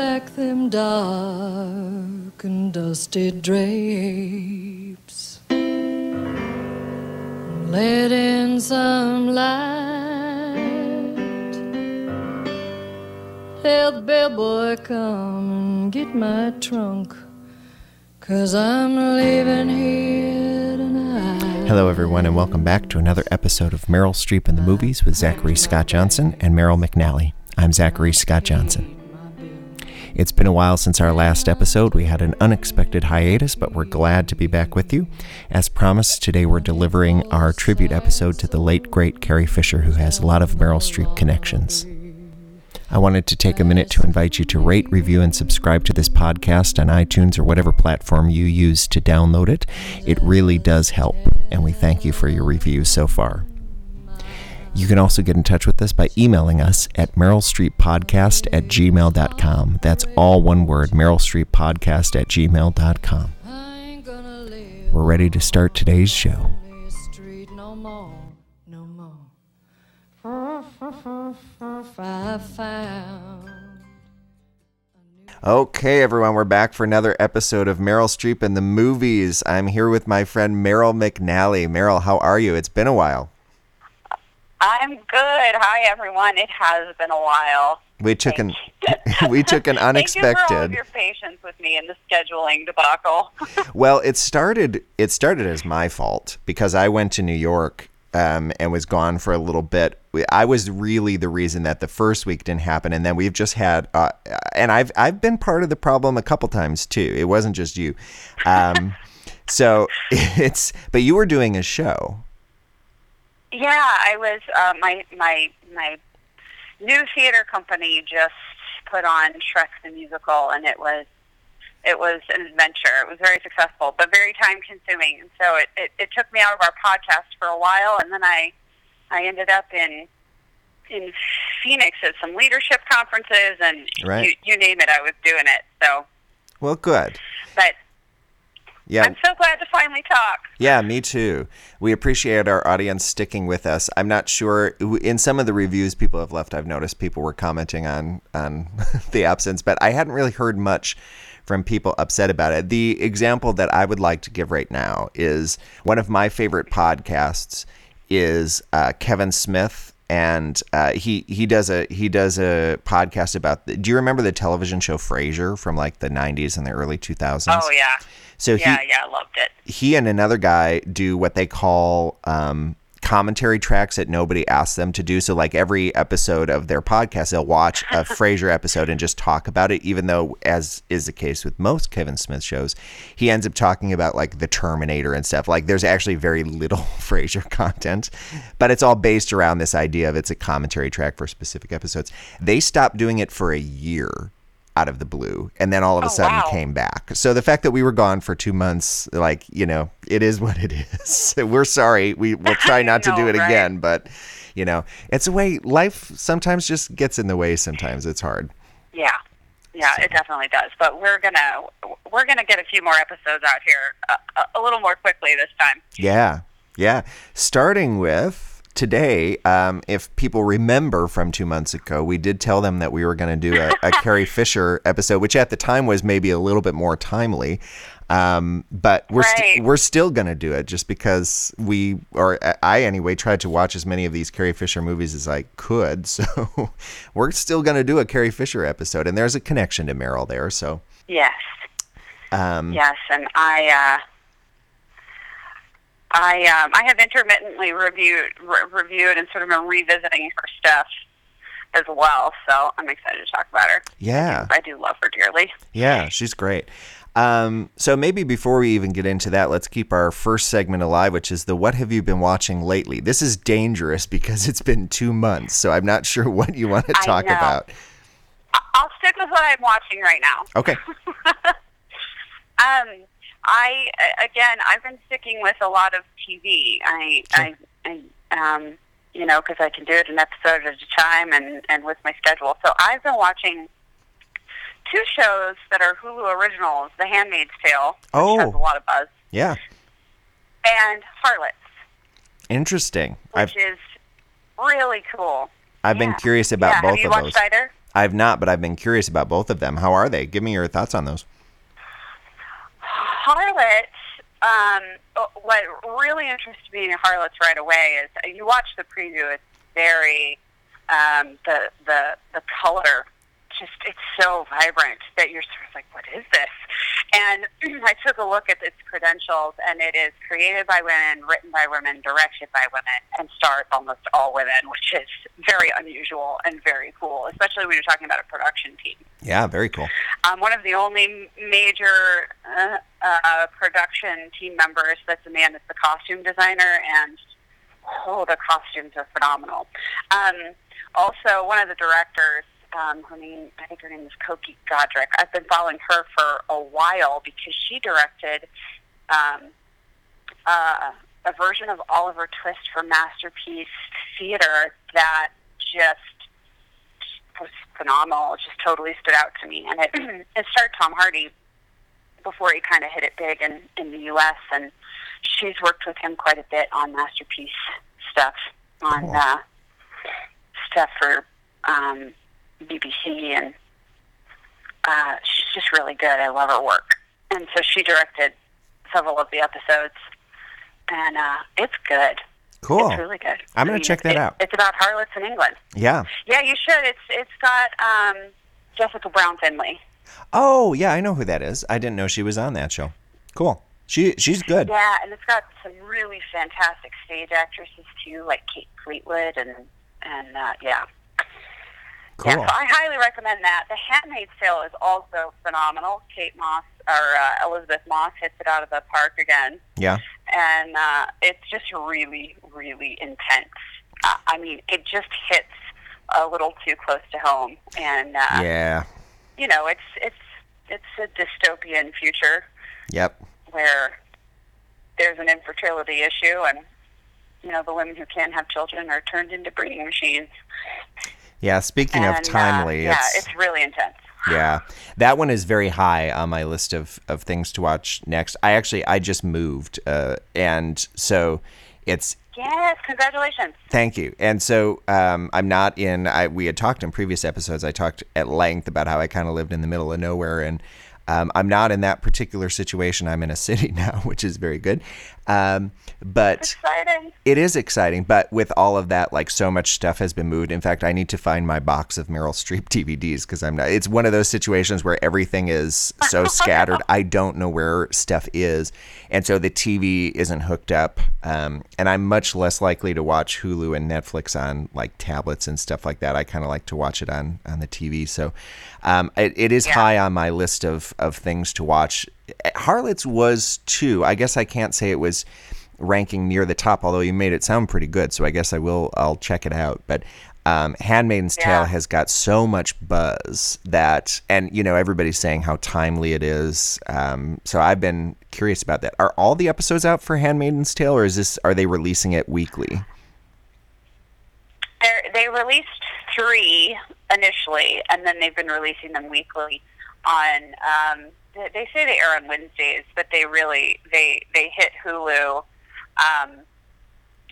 back them dark and dusty drapes. Let in some light. Tell the bellboy come and get my trunk. Cause I'm leaving here tonight. Hello, everyone, and welcome back to another episode of Meryl Streep in the Movies with Zachary Scott Johnson and Meryl McNally. I'm Zachary Scott Johnson. It's been a while since our last episode. We had an unexpected hiatus, but we're glad to be back with you. As promised, today we're delivering our tribute episode to the late, great Carrie Fisher, who has a lot of Meryl Streep connections. I wanted to take a minute to invite you to rate, review, and subscribe to this podcast on iTunes or whatever platform you use to download it. It really does help, and we thank you for your reviews so far. You can also get in touch with us by emailing us at merylstreeppodcast at gmail.com. That's all one word, merylstreeppodcast at gmail.com. We're ready to start today's show. Okay, everyone, we're back for another episode of Meryl Streep in the movies. I'm here with my friend Meryl McNally. Meryl, how are you? It's been a while. I'm good. Hi, everyone. It has been a while. We took an we took an unexpected. Thank you for all your patience with me in the scheduling debacle. Well, it started it started as my fault because I went to New York um, and was gone for a little bit. I was really the reason that the first week didn't happen, and then we've just had. Uh, and I've I've been part of the problem a couple times too. It wasn't just you. Um, so it's but you were doing a show. Yeah, I was. Uh, my my my new theater company just put on Shrek the musical, and it was it was an adventure. It was very successful, but very time consuming. And so it, it, it took me out of our podcast for a while, and then I I ended up in in Phoenix at some leadership conferences, and Right. you, you name it, I was doing it. So, Well, good. but Yeah, I'm so glad to finally talk. Yeah, me too. We appreciate our audience sticking with us. I'm not sure in some of the reviews people have left. I've noticed people were commenting on on the absence, but I hadn't really heard much from people upset about it. The example that I would like to give right now is one of my favorite podcasts is uh, Kevin Smith. And uh, he he does a he does a podcast about. The, do you remember the television show Frasier from like the '90s and the early 2000s? Oh yeah, So he yeah, yeah, I loved it. he and another guy do what they call um, commentary tracks that nobody asks them to do. So, like every episode of their podcast, they'll watch a Frasier episode and just talk about it. Even though, as is the case with most Kevin Smith shows, he ends up talking about like the Terminator and stuff. Like, there's actually very little Frasier content, but it's all based around this idea of it's a commentary track for specific episodes. They stopped doing it for a year out of the blue and then all of a Oh, sudden wow. came back. So the fact that we were gone for 2 months like, you know, it is what it is. we're sorry. We will try not to do it right? again, but you know, it's a way life sometimes just gets in the way sometimes. It's hard. Yeah, yeah, it definitely does. But we're gonna we're gonna get a few more episodes out here uh, a, a little more quickly this time. Yeah. Yeah. Starting with today, um, if people remember from two months ago, we did tell them that we were going to do a, a Carrie Fisher episode, which at the time was maybe a little bit more timely. Um, but we're st- we're still going to do it just because we, or I anyway, tried to watch as many of these Carrie Fisher movies as I could. So we're still going to do a Carrie Fisher episode, and there's a connection to Meryl there. So Yes, um, yes, and I uh, I um, I have intermittently reviewed re- reviewed and sort of been revisiting her stuff as well. So I'm excited to talk about her. yeah. I do love her dearly. Yeah, she's great. Um, so maybe before we even get into that, let's keep our first segment alive, which is the "What have you been watching lately?" This is dangerous because it's been two months, so I'm not sure what you want to talk about. I'll stick with what I'm watching right now. Okay. Um, I again, I've been sticking with a lot of TV. I, I, I um, you know, because I can do it an episode at a time, and and with my schedule. So I've been watching two shows that are Hulu originals: The Handmaid's Tale, which Oh. has a lot of buzz, Yeah, and Harlots, interesting. I've which is really cool. I've been curious about yeah. both Have you of watched those. either? I've not, but I've been curious about both of them. How are they? Give me your thoughts on those. Harlots, um, what really interested me in Harlots right away is uh, you watch the preview. It's very um, the the the color just it's so vibrant that you're sort of like, what is this? And I took a look at its credentials, and it is created by women, written by women, directed by women, and stars almost all women, which is very unusual and very cool, especially when you're talking about a production team. Yeah, very cool. Um, one of the only major uh, uh, production team members that's a man is the costume designer, and oh, the costumes are phenomenal. Um, also, one of the directors um, her name, I think her name is Coky Giedroyc. I've been following her for a while because she directed um, uh, a version of Oliver Twist for Masterpiece Theater that just was phenomenal. It just totally stood out to me. And it, it starred Tom Hardy before he kind of hit it big in, in the U.S. And she's worked with him quite a bit on Masterpiece stuff, on Cool. uh, stuff for um, BBC, and uh, she's just really good. I love her work, and so she directed several of the episodes, and uh, it's good. Cool. It's really good. I'm gonna check that it- out. It's about harlots in England. Yeah. Yeah, you should. It's it's got um, Jessica Brown Findlay. Oh, yeah, I know who that is. I didn't know she was on that show. Cool. She she's good. Yeah, and it's got some really fantastic stage actresses too, like Kate Fleetwood and and uh, yeah. Cool. Yeah, so I highly recommend that. The Handmaid's Tale is also phenomenal. Kate Moss or uh, Elisabeth Moss hits it out of the park again, Yeah. and uh, it's just really, really intense. Uh, I mean, it just hits a little too close to home, and uh, Yeah. you know, it's it's it's a dystopian future Yep. where there's an infertility issue, and you know, the women who can't have children are turned into breeding machines. Yeah, speaking of And, uh, timely, yeah, it's, it's really intense. yeah. That one is very high on my list of, of things to watch next. I actually I just moved uh, and so it's Yes, congratulations. Thank you. And so um, I'm not in. I we had talked in previous episodes. I talked at length about how I kind of lived in the middle of nowhere, and um, I'm not in that particular situation. I'm in a city now, which is very good. Um, but it is exciting. But with all of that, like so much stuff has been moved. In fact, I need to find my box of Meryl Streep DVDs because I'm not. It's one of those situations where everything is so scattered. I don't know where stuff is, and so the TV isn't hooked up. Um, and I'm much less likely to watch Hulu and Netflix on like tablets and stuff like that. I kind of like to watch it on on the TV. So um, it, it is Yeah. high on my list of of things to watch. Harlots was too. I guess I can't say it was ranking near the top, although you made it sound pretty good. So I guess I will. I'll check it out. But um, Handmaid's Tale has got so much buzz that, and you know, everybody's saying how timely it is. Um, so I've been curious about that. Are all the episodes out for Handmaid's Tale, or is this? Are they releasing it weekly? They're, they released three initially, and then they've been releasing them weekly. On um, they, say they air on Wednesdays, but they really they they hit Hulu. Um,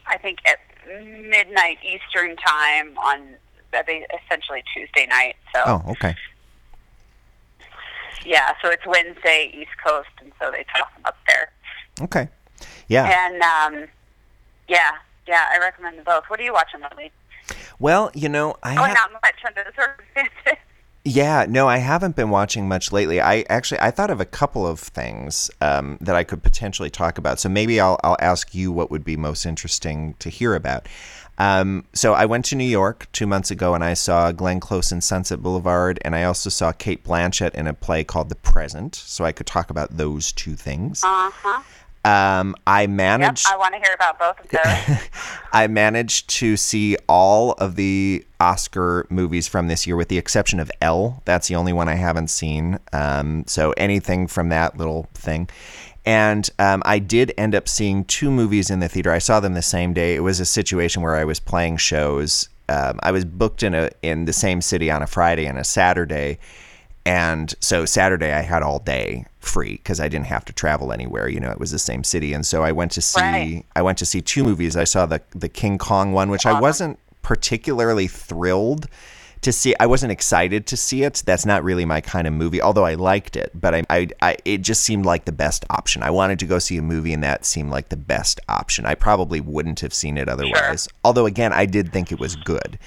I think at midnight Eastern time on they essentially Tuesday night. So Oh, okay. yeah, so it's Wednesday East Coast, and so they toss them up there. Okay. Yeah. And um, yeah, yeah, I recommend them both. What are you watching lately? Well, you know, I Oh, ha- not much under the circumstances. Yeah, no, I haven't been watching much lately. I actually I thought of a couple of things um, that I could potentially talk about. So maybe I'll I'll ask you what would be most interesting to hear about. Um, so I went to New York two months ago and I saw Glenn Close in Sunset Boulevard, and I also saw Cate Blanchett in a play called The Present. So I could talk about those two things. Uh huh. Um, I Yep, managed. I want to hear about both of those. I managed to see all of the Oscar movies from this year, with the exception of Elle. That's the only one I haven't seen. Um, so anything from that little thing. And um, I did end up seeing two movies in the theater. I saw them the same day. It was a situation where I was playing shows. Um, I was booked in a in the same city on a Friday and a Saturday, and so Saturday I had all day free because I didn't have to travel anywhere. You know, it was the same city, and so I went to see Right. I went to see two movies. I saw the the King Kong one, which I wasn't particularly thrilled to see. I wasn't excited to see it. That's not really my kind of movie. Although I liked it, but I, I, I it just seemed like the best option. I wanted to go see a movie, and that seemed like the best option. I probably wouldn't have seen it otherwise. Although again, I did think it was good.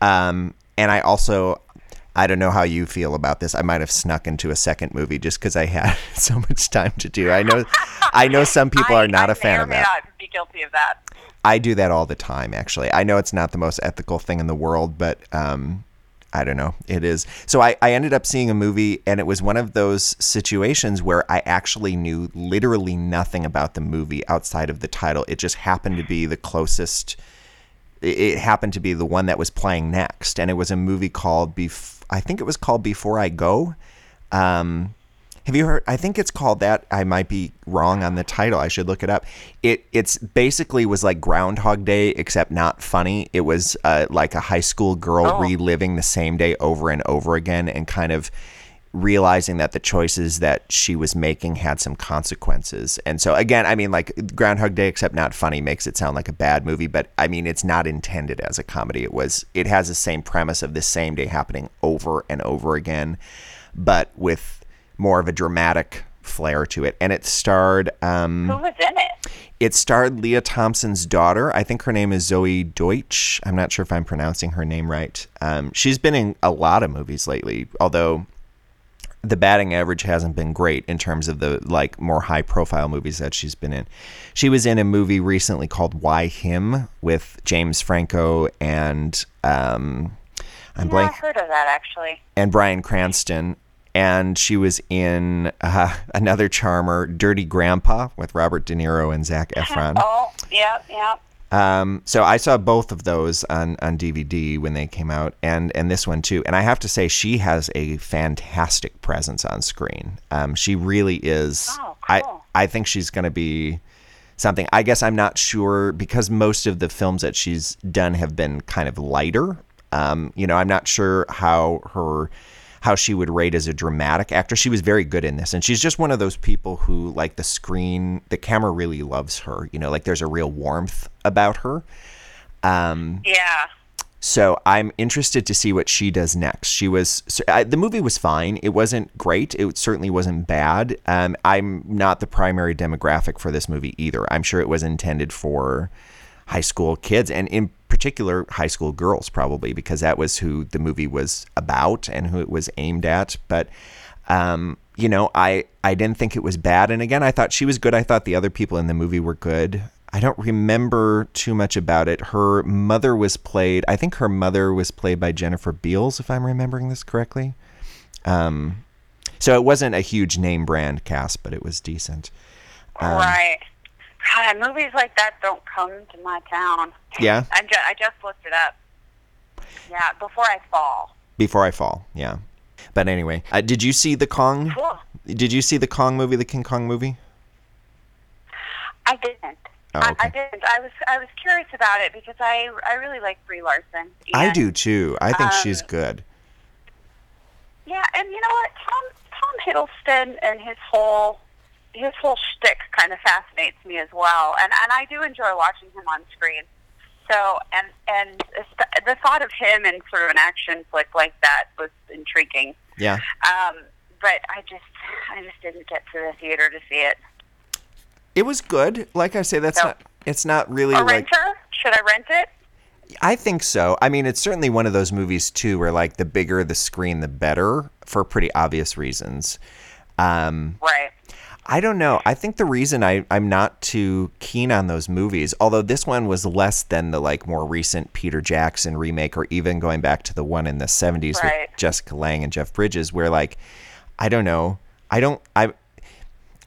Um, and I also I don't know how you feel about this. I might have snuck into a second movie just because I had so much time to do. I know, I know some people I, are not I a fan of that. Not be guilty of that. I do that all the time, actually. I know it's not the most ethical thing in the world, but um, I don't know. It is. So I, I ended up seeing a movie, and it was one of those situations where I actually knew literally nothing about the movie outside of the title. It just happened to be the closest. It happened to be the one that was playing next, and it was a movie called Bef- I think it was called Before I Go. Um, have you heard? I think it's called that. I might be wrong on the title. I should look it up. It it's basically was like Groundhog Day, except not funny. It was uh, like a high school girl Oh. reliving the same day over and over again, and kind of realizing that the choices that she was making had some consequences. And so again, I mean, like Groundhog Day, except not funny, makes it sound like a bad movie, but I mean, it's not intended as a comedy. It was. It has the same premise of the same day happening over and over again, but with more of a dramatic flair to it. And it starred. Um, Who was in it? it starred Lea Thompson's daughter. I think her name is Zoey Deutch. I'm not sure if I'm pronouncing her name right. Um, she's been in a lot of movies lately, although the batting average hasn't been great in terms of the like more high profile movies that she's been in. She was in a movie recently called Why Him with James Franco and um, I'm Yeah, blank I heard of that actually. and Bryan Cranston. And she was in uh, another charmer, Dirty Grandpa, with Robert De Niro and Zac Efron. Oh, yeah, yeah. Um, so I saw both of those on, on DVD when they came out, and and this one too. And I have to say, she has a fantastic presence on screen. Um, she really is. Oh, I cool. I think she's going to be something. I guess I'm not sure because most of the films that she's done have been kind of lighter. Um, you know, I'm not sure how her how she would rate as a dramatic actor. She was very good in this, and she's just one of those people who like the screen, the camera really loves her. You know, like there's a real warmth about her. Um, Yeah. so I'm interested to see what she does next. She was so, I, the movie was fine. It wasn't great. It certainly wasn't bad. Um, I'm not the primary demographic for this movie either. I'm sure it was intended for high school kids and in particular high school girls probably because that was who the movie was about and who it was aimed at. But um, you know, I I didn't think it was bad. And again, I thought she was good. I thought the other people in the movie were good. I don't remember too much about it. Her mother was played. I think her mother was played by Jennifer Beals, if I'm remembering this correctly. Um, so it wasn't a huge name brand cast, but it was decent. Um, right. God, movies like that don't come to my town. Yeah. I, ju- I just looked it up. Yeah, before I fall. Before I fall, yeah. But anyway, uh, did you see the Kong? Cool. Did you see the Kong movie, the King Kong movie? I didn't. Oh, I, I didn't. I was I was curious about it because I I really like Brie Larson. I do too. I think she's um, good. Yeah, and you know what? Tom Tom Hiddleston and his whole his whole shtick kind of fascinates me as well, and and I do enjoy watching him on screen. So and and the thought of him in sort of an action flick like that was intriguing. Yeah. Um, but I just I just didn't get to the theater to see it. It was good. Like I say, that's So- not. It's not really A like. renter? Should I rent it? I think so. I mean, it's certainly one of those movies too, where like the bigger the screen, the better, for pretty obvious reasons. Um, Right. I don't know. I think the reason I, I'm not too keen on those movies, although this one was less than the like more recent Peter Jackson remake, or even going back to the one in the 70s Right. with Jessica Lange and Jeff Bridges, where like, I don't know. I don't. I.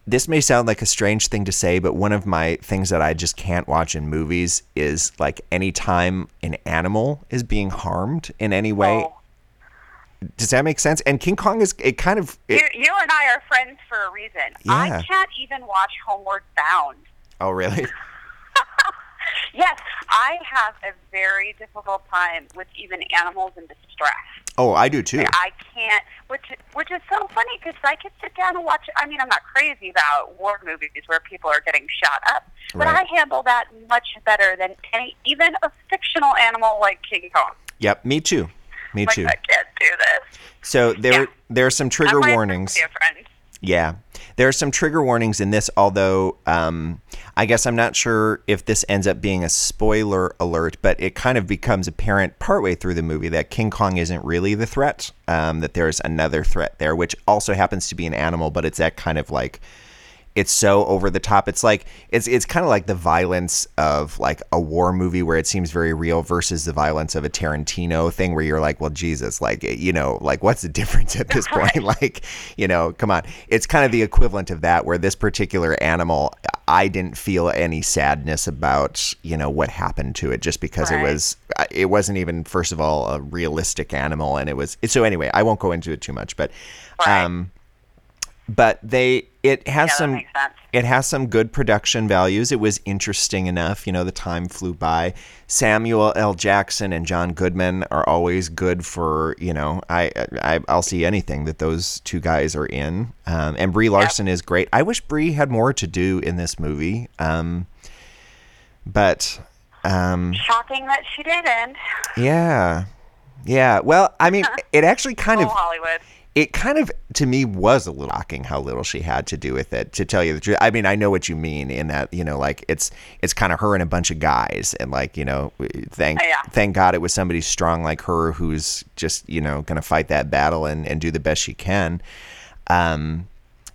This may sound like a strange thing to say, but one of my things that I just can't watch in movies is like anytime an animal is being harmed in any way. Oh. Does that make sense? And King Kong is it kind of it, you, you and I are friends for a reason. Yeah. I can't even watch Homeward Bound. Oh, really? Yes, I have a very difficult time with even animals in distress. Oh, I do too. I can't, which which is so funny because I could sit down and watch. I mean, I'm not crazy about war movies where people are getting shot up, but Right. I handle that much better than any, even a fictional animal like King Kong. Yep, me too. me like, too. I can't do this. So there Yeah. there are some trigger warnings. Yeah. There are some trigger warnings in this, although um, I guess I'm not sure if this ends up being a spoiler alert, but it kind of becomes apparent partway through the movie that King Kong isn't really the threat, um, that there's another threat there, which also happens to be an animal, but it's that kind of like it's so over the top. It's like it's it's kind of like the violence of like a war movie where it seems very real versus the violence of a Tarantino thing where you're like, well, Jesus, like you know, like what's the difference at this point? Like, you know, come on. It's kind of the equivalent of that where this particular animal, I didn't feel any sadness about you know what happened to it just because it was it wasn't even first of all a realistic animal and it was so anyway. I won't go into it too much, but. Right. Um, but they it has Yeah, some it has some good production values. It was interesting enough. You know, the time flew by. Samuel L. Jackson and John Goodman are always good for. You know, I, I I'll see anything that those two guys are in. Um, and Brie Larson is great. I wish Brie had more to do in this movie. Um, but um, Shocking that she didn't. yeah, yeah. Well, I mean, it actually kind Oh, of Hollywood. It kind of to me was a little shocking how little she had to do with it to tell you the truth i mean i know what you mean in that you know like it's it's kind of her and a bunch of guys and like you know thank Yeah. thank god it was somebody strong like her who's just you know gonna fight that battle and and do the best she can um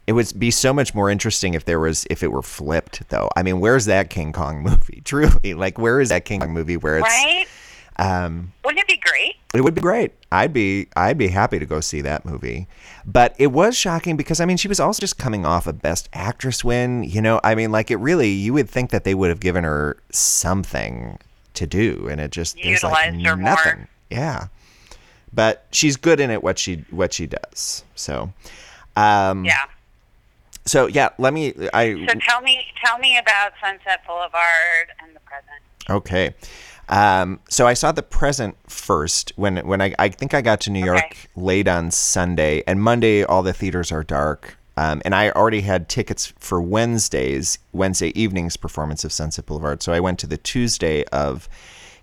it would be so much more interesting if there was if it were flipped though i mean where's that king kong movie truly like where is that king kong movie where it's Right? um Wouldn't it be? It would be great. I'd be I'd be happy to go see that movie. But it was shocking because I mean she was also just coming off a best actress win, you know. I mean like it really you would think that they would have given her something to do and it just there's like Utilized her more. nothing. Yeah. But she's good in it what she what she does. So um Yeah. so yeah, let me I So tell me, tell me about Sunset Boulevard and the present. Okay. Um, so I saw the present first when when I, I think I got to New York Okay. late on Sunday and Monday all the theaters are dark. Um, and I already had tickets for Wednesday's Wednesday evening's performance of Sunset Boulevard. So I went to the Tuesday of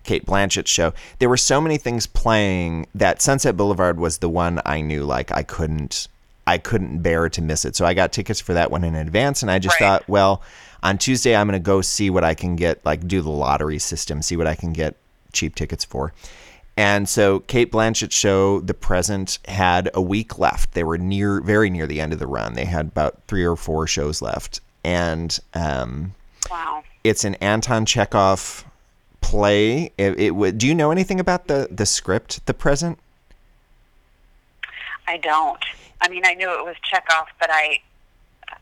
Cate Blanchett's show. There were so many things playing that Sunset Boulevard was the one I knew like I couldn't I couldn't bear to miss it. So I got tickets for that one in advance and I just Right. thought, well, on Tuesday I'm going to go see what I can get like do the lottery system, see what I can get cheap tickets for. And so Cate Blanchett's show, The Present, had a week left. They were near, very near the end of the run. They had about three or four shows left, and um, Wow. it's an Anton Chekhov play. It, it would. Do you know anything about the the script, The Present? I don't. I mean, I knew it was Chekhov, but I,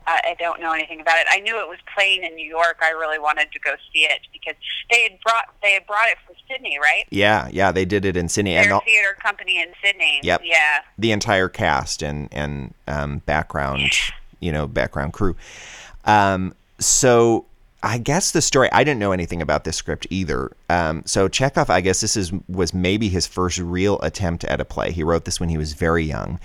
I, don't know anything about it. I knew it was playing in New York. I really wanted to go see it because they had brought they had brought it from Sydney, right? Yeah, yeah, they did it in Sydney, and all, theater company in Sydney. Yep. Yeah. the entire cast and and um, background, you know, background crew. Um, so I guess the story I didn't know anything about this script either. Um, so Chekhov, I guess this is was maybe his first real attempt at a play. He wrote this when he was very young.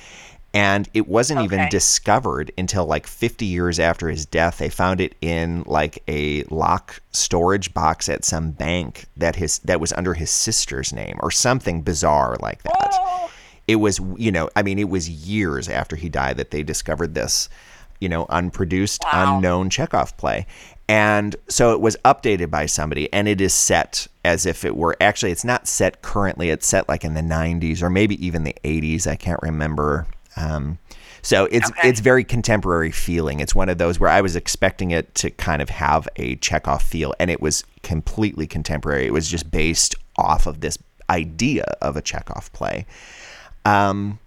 And it wasn't even discovered until like 50 years after his death. They found it in like a lock storage box at some bank that his that was under his sister's name or something bizarre like that. Oh, it was you know i mean it was years after he died that they discovered this you know unproduced Wow. unknown chekhov play. And so it was updated by somebody and it is set as if it were actually it's not set currently. It's set like in the 90s or maybe even the 80s i can't remember um, so it's Okay. it's very contemporary feeling. It's one of those where I was expecting it to kind of have a Chekhov feel, and it was completely contemporary. It was just based off of this idea of a Chekhov play. Um,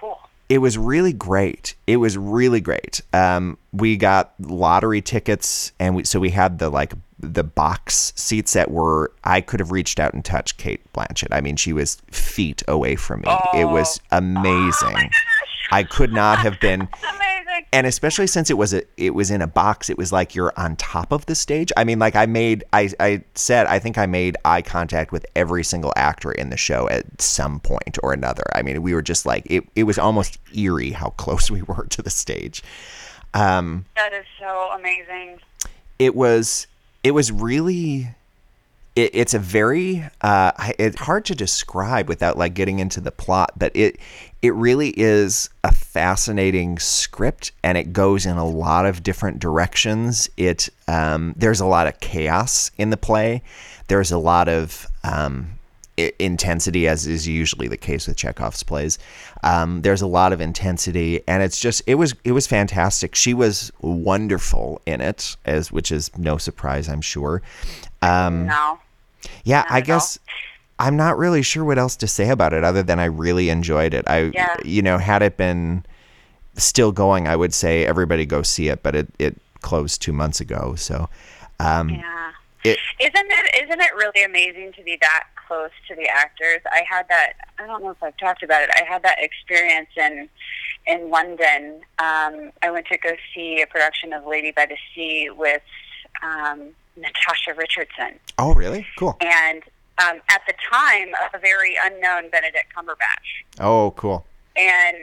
cool. it was really great. It was really great. Um, we got lottery tickets, and we, so we had the like the box seats that were. I could have reached out and touched Cate Blanchett. I mean, she was feet away from me. it was amazing. I could not have been amazing. and especially since it was a it was in a box it was like you're on top of the stage i mean like i made i i said i think i made eye contact with every single actor in the show at some point or another i mean we were just like it, it was almost eerie how close we were to the stage um, That is so amazing. it was it was really it, it's a very uh, it's hard to describe without like getting into the plot, but it it really is a fascinating script, and it goes in a lot of different directions. It um, there's a lot of chaos in the play. There's a lot of um, intensity, as is usually the case with Chekhov's plays. Um, there's a lot of intensity, and it's just it was it was fantastic. She was wonderful in it, as which is no surprise, I'm sure. Um, No. Yeah, Not I guess I'm not really sure what else to say about it other than I really enjoyed it. I, Yeah. you know, had it been still going, I would say everybody go see it, but it, it closed two months ago. So, um, Yeah. it, Isn't it isn't it really amazing to be that close to the actors? I had that I don't know if I've talked about it. I had that experience in in London. Um, I went to go see a production of Lady by the Sea with um, Natasha Richardson. oh, really? Cool. And um, at the time, a very unknown Benedict Cumberbatch. Oh, cool. and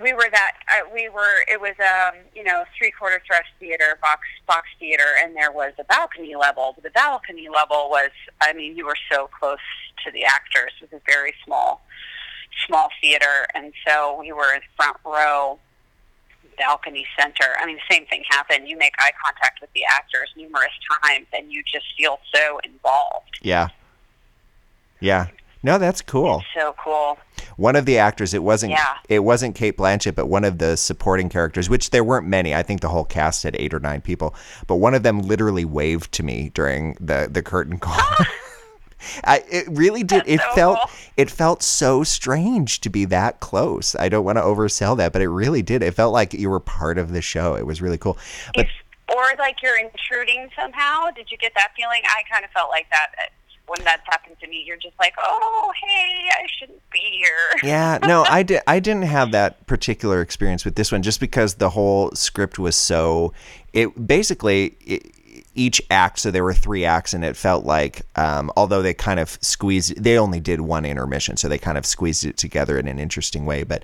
we were that uh, we were it was um you know three quarter thrust theater box box theater and there was a balcony level the balcony level was i mean you were so close to the actors it was a very small small theater and so we were in front row balcony center i mean the same thing happened you make eye contact with the actors numerous times and you just feel so involved Yeah. Yeah. No, that's cool. so cool One of the actors, it wasn't Yeah. it wasn't Cate Blanchett, but one of the supporting characters, which there weren't many. I think the whole cast had eight or nine people, but one of them literally waved to me during the the curtain call. I, it really did. It so felt cool. it felt so strange to be that close. I don't want to oversell that, but it really did. It felt like you were part of the show. It was really cool. But or like you're intruding somehow. Did you get that feeling? I kind of felt like that when that's happened to me. You're just like, oh, hey, I shouldn't be here. yeah, no, I did. I didn't have that particular experience with this one, just because the whole script was so. It basically it, each act. So there were three acts, and it felt like, um, although they kind of squeezed, they only did one intermission, so they kind of squeezed it together in an interesting way. But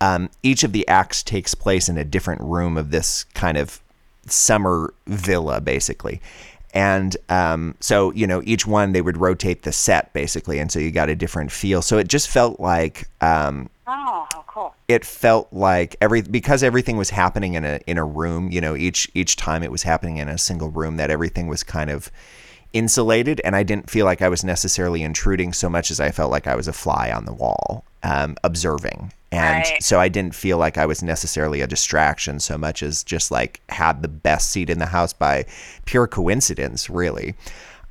um, each of the acts takes place in a different room of this kind of summer villa, basically. And um, so, you know, each one they would rotate the set basically, and so you got a different feel. So it just felt like um, Oh, how cool. it felt like every because everything was happening in a in a room. You know, each each time it was happening in a single room, that everything was kind of insulated, and I didn't feel like I was necessarily intruding so much as I felt like I was a fly on the wall, um, observing. And Right. so I didn't feel like I was necessarily a distraction so much as just like had the best seat in the house by pure coincidence, really.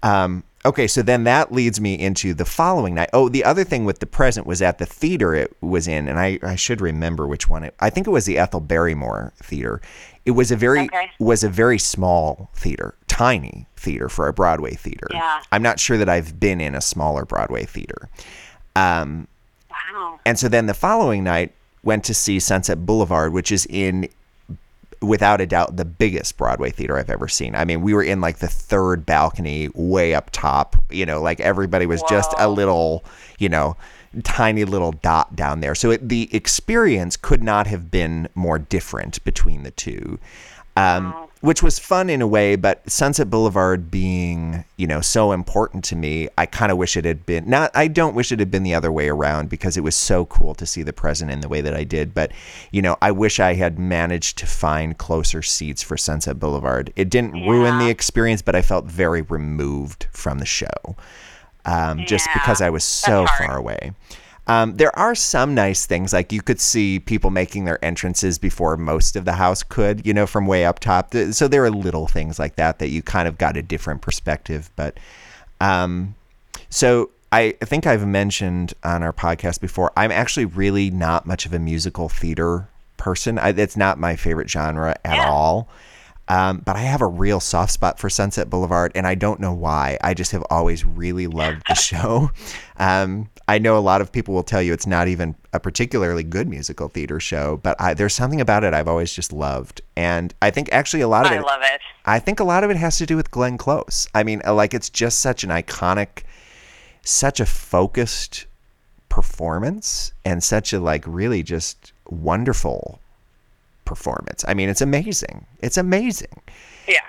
Um, okay, so then that leads me into the following night. Oh, the other thing with the present was at the theater it was in, and I, I should remember which one. It, I think it was the Ethel Barrymore Theater. It was a very Okay. was a very small theater, tiny theater for a Broadway theater. Yeah. I'm not sure that I've been in a smaller Broadway theater. Um, Wow. and so then the following night went to see Sunset Boulevard, which is in without a doubt the biggest Broadway theater I've ever seen. I mean, we were in like the third balcony way up top, you know, like everybody was just a little, you know, tiny little dot down there. So it, the experience could not have been more different between the two. Um, Wow. Which was fun in a way, but Sunset Boulevard being, you know, so important to me, I kind of wish it had been not I don't wish it had been the other way around because it was so cool to see the present in the way that I did, but you know, I wish I had managed to find closer seats for Sunset Boulevard. It didn't ruin the experience, but I felt very removed from the show. Um, just because I was so far away. Um, there are some nice things, like you could see people making their entrances before most of the house could, you know, from way up top. So there are little things like that that you kind of got a different perspective. But um, so I think I've mentioned on our podcast before, I'm actually really not much of a musical theater person. I, it's not my favorite genre at Yeah. all. Um, but I have a real soft spot for Sunset Boulevard, and I don't know why. I just have always really loved the show. Um, I know a lot of people will tell you it's not even a particularly good musical theater show, but I, there's something about it I've always just loved, and I think actually a lot of I it. love it. I think a lot of it has to do with Glenn Close. I mean, uh, like it's just such an iconic, such a focused performance, and such a like really just wonderful performance. I mean, it's amazing. It's amazing. Yeah,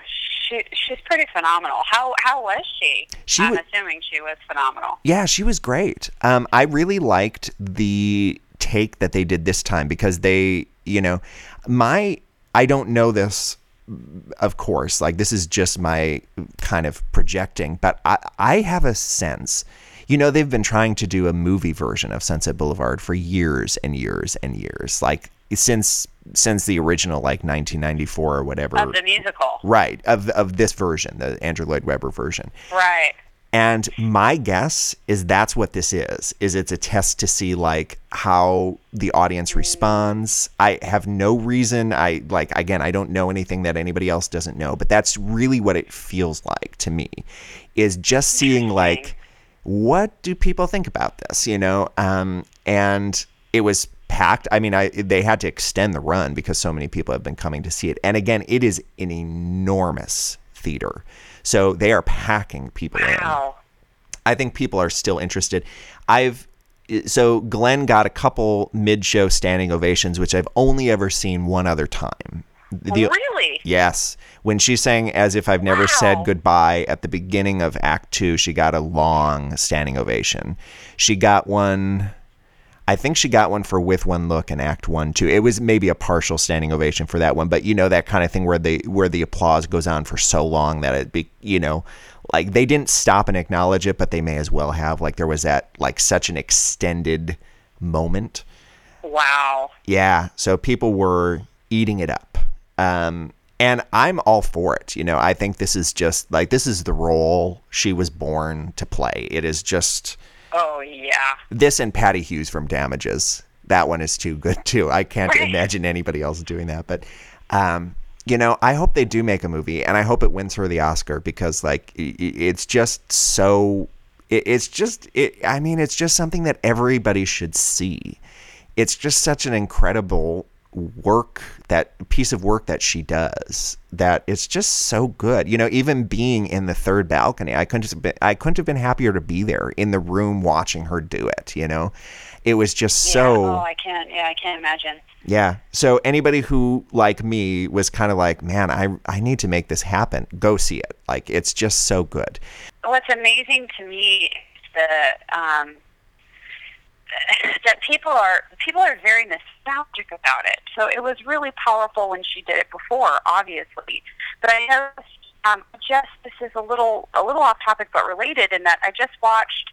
she she's pretty phenomenal. How how was she? She I'm assuming she was phenomenal. Yeah, she was great. Um, I really liked the take that they did this time because they, you know, my I don't know this, of course. Like this is just my kind of projecting, but I I have a sense. You know, they've been trying to do a movie version of Sunset Boulevard for years and years and years, like since since the original, like 1994 or whatever. Of the musical, right of of this version, the Andrew Lloyd Webber version. right? And my guess is that's what this is. Is it's a test to see like how the audience responds. I have no reason I like again, I don't know anything that anybody else doesn't know, but that's really what it feels like to me. Is just seeing like what do people think about this, you know? Um and it was packed. I mean, I they had to extend the run because so many people have been coming to see it. And again, it is an enormous theater. So they are packing people in. Wow. I think people are still interested. I've so Glenn got a couple mid-show standing ovations, which I've only ever seen one other time. The- oh, really? Yes, when she sang "As If I've Never Said Goodbye" at the beginning of Act Two, she got a long standing ovation. She got one. I think she got one for with one look in Act One too. It was maybe a partial standing ovation for that one, but you know that kind of thing where the where the applause goes on for so long that it be you know like they didn't stop and acknowledge it, but they may as well have. Like there was that like such an extended moment. Wow. Yeah, so people were eating it up. Um, and I'm all for it. You know, I think this is just like this is the role she was born to play. It is just Oh yeah. this and Patty Hewes from Damages. That one is too good too. I can't Right. imagine anybody else doing that. But um, you know, I hope they do make a movie, and I hope it wins her the Oscar because like it's just so. It's just. It, I mean, it's just something that everybody should see. It's just such an incredible work that piece of work that she does that it's just so good you know even being in the third balcony i couldn't have been, i couldn't have been happier to be there in the room watching her do it you know it was just Yeah. so Oh, I can't. Yeah, I can't imagine. yeah. So anybody who like me was kind of like, man, I I need to make this happen. Go see it. Like it's just so good. What's amazing to me is the um, that people are people are very nostalgic about it. So it was really powerful when she did it before, obviously. But I noticed um, just this is a little a little off topic but related in that I just watched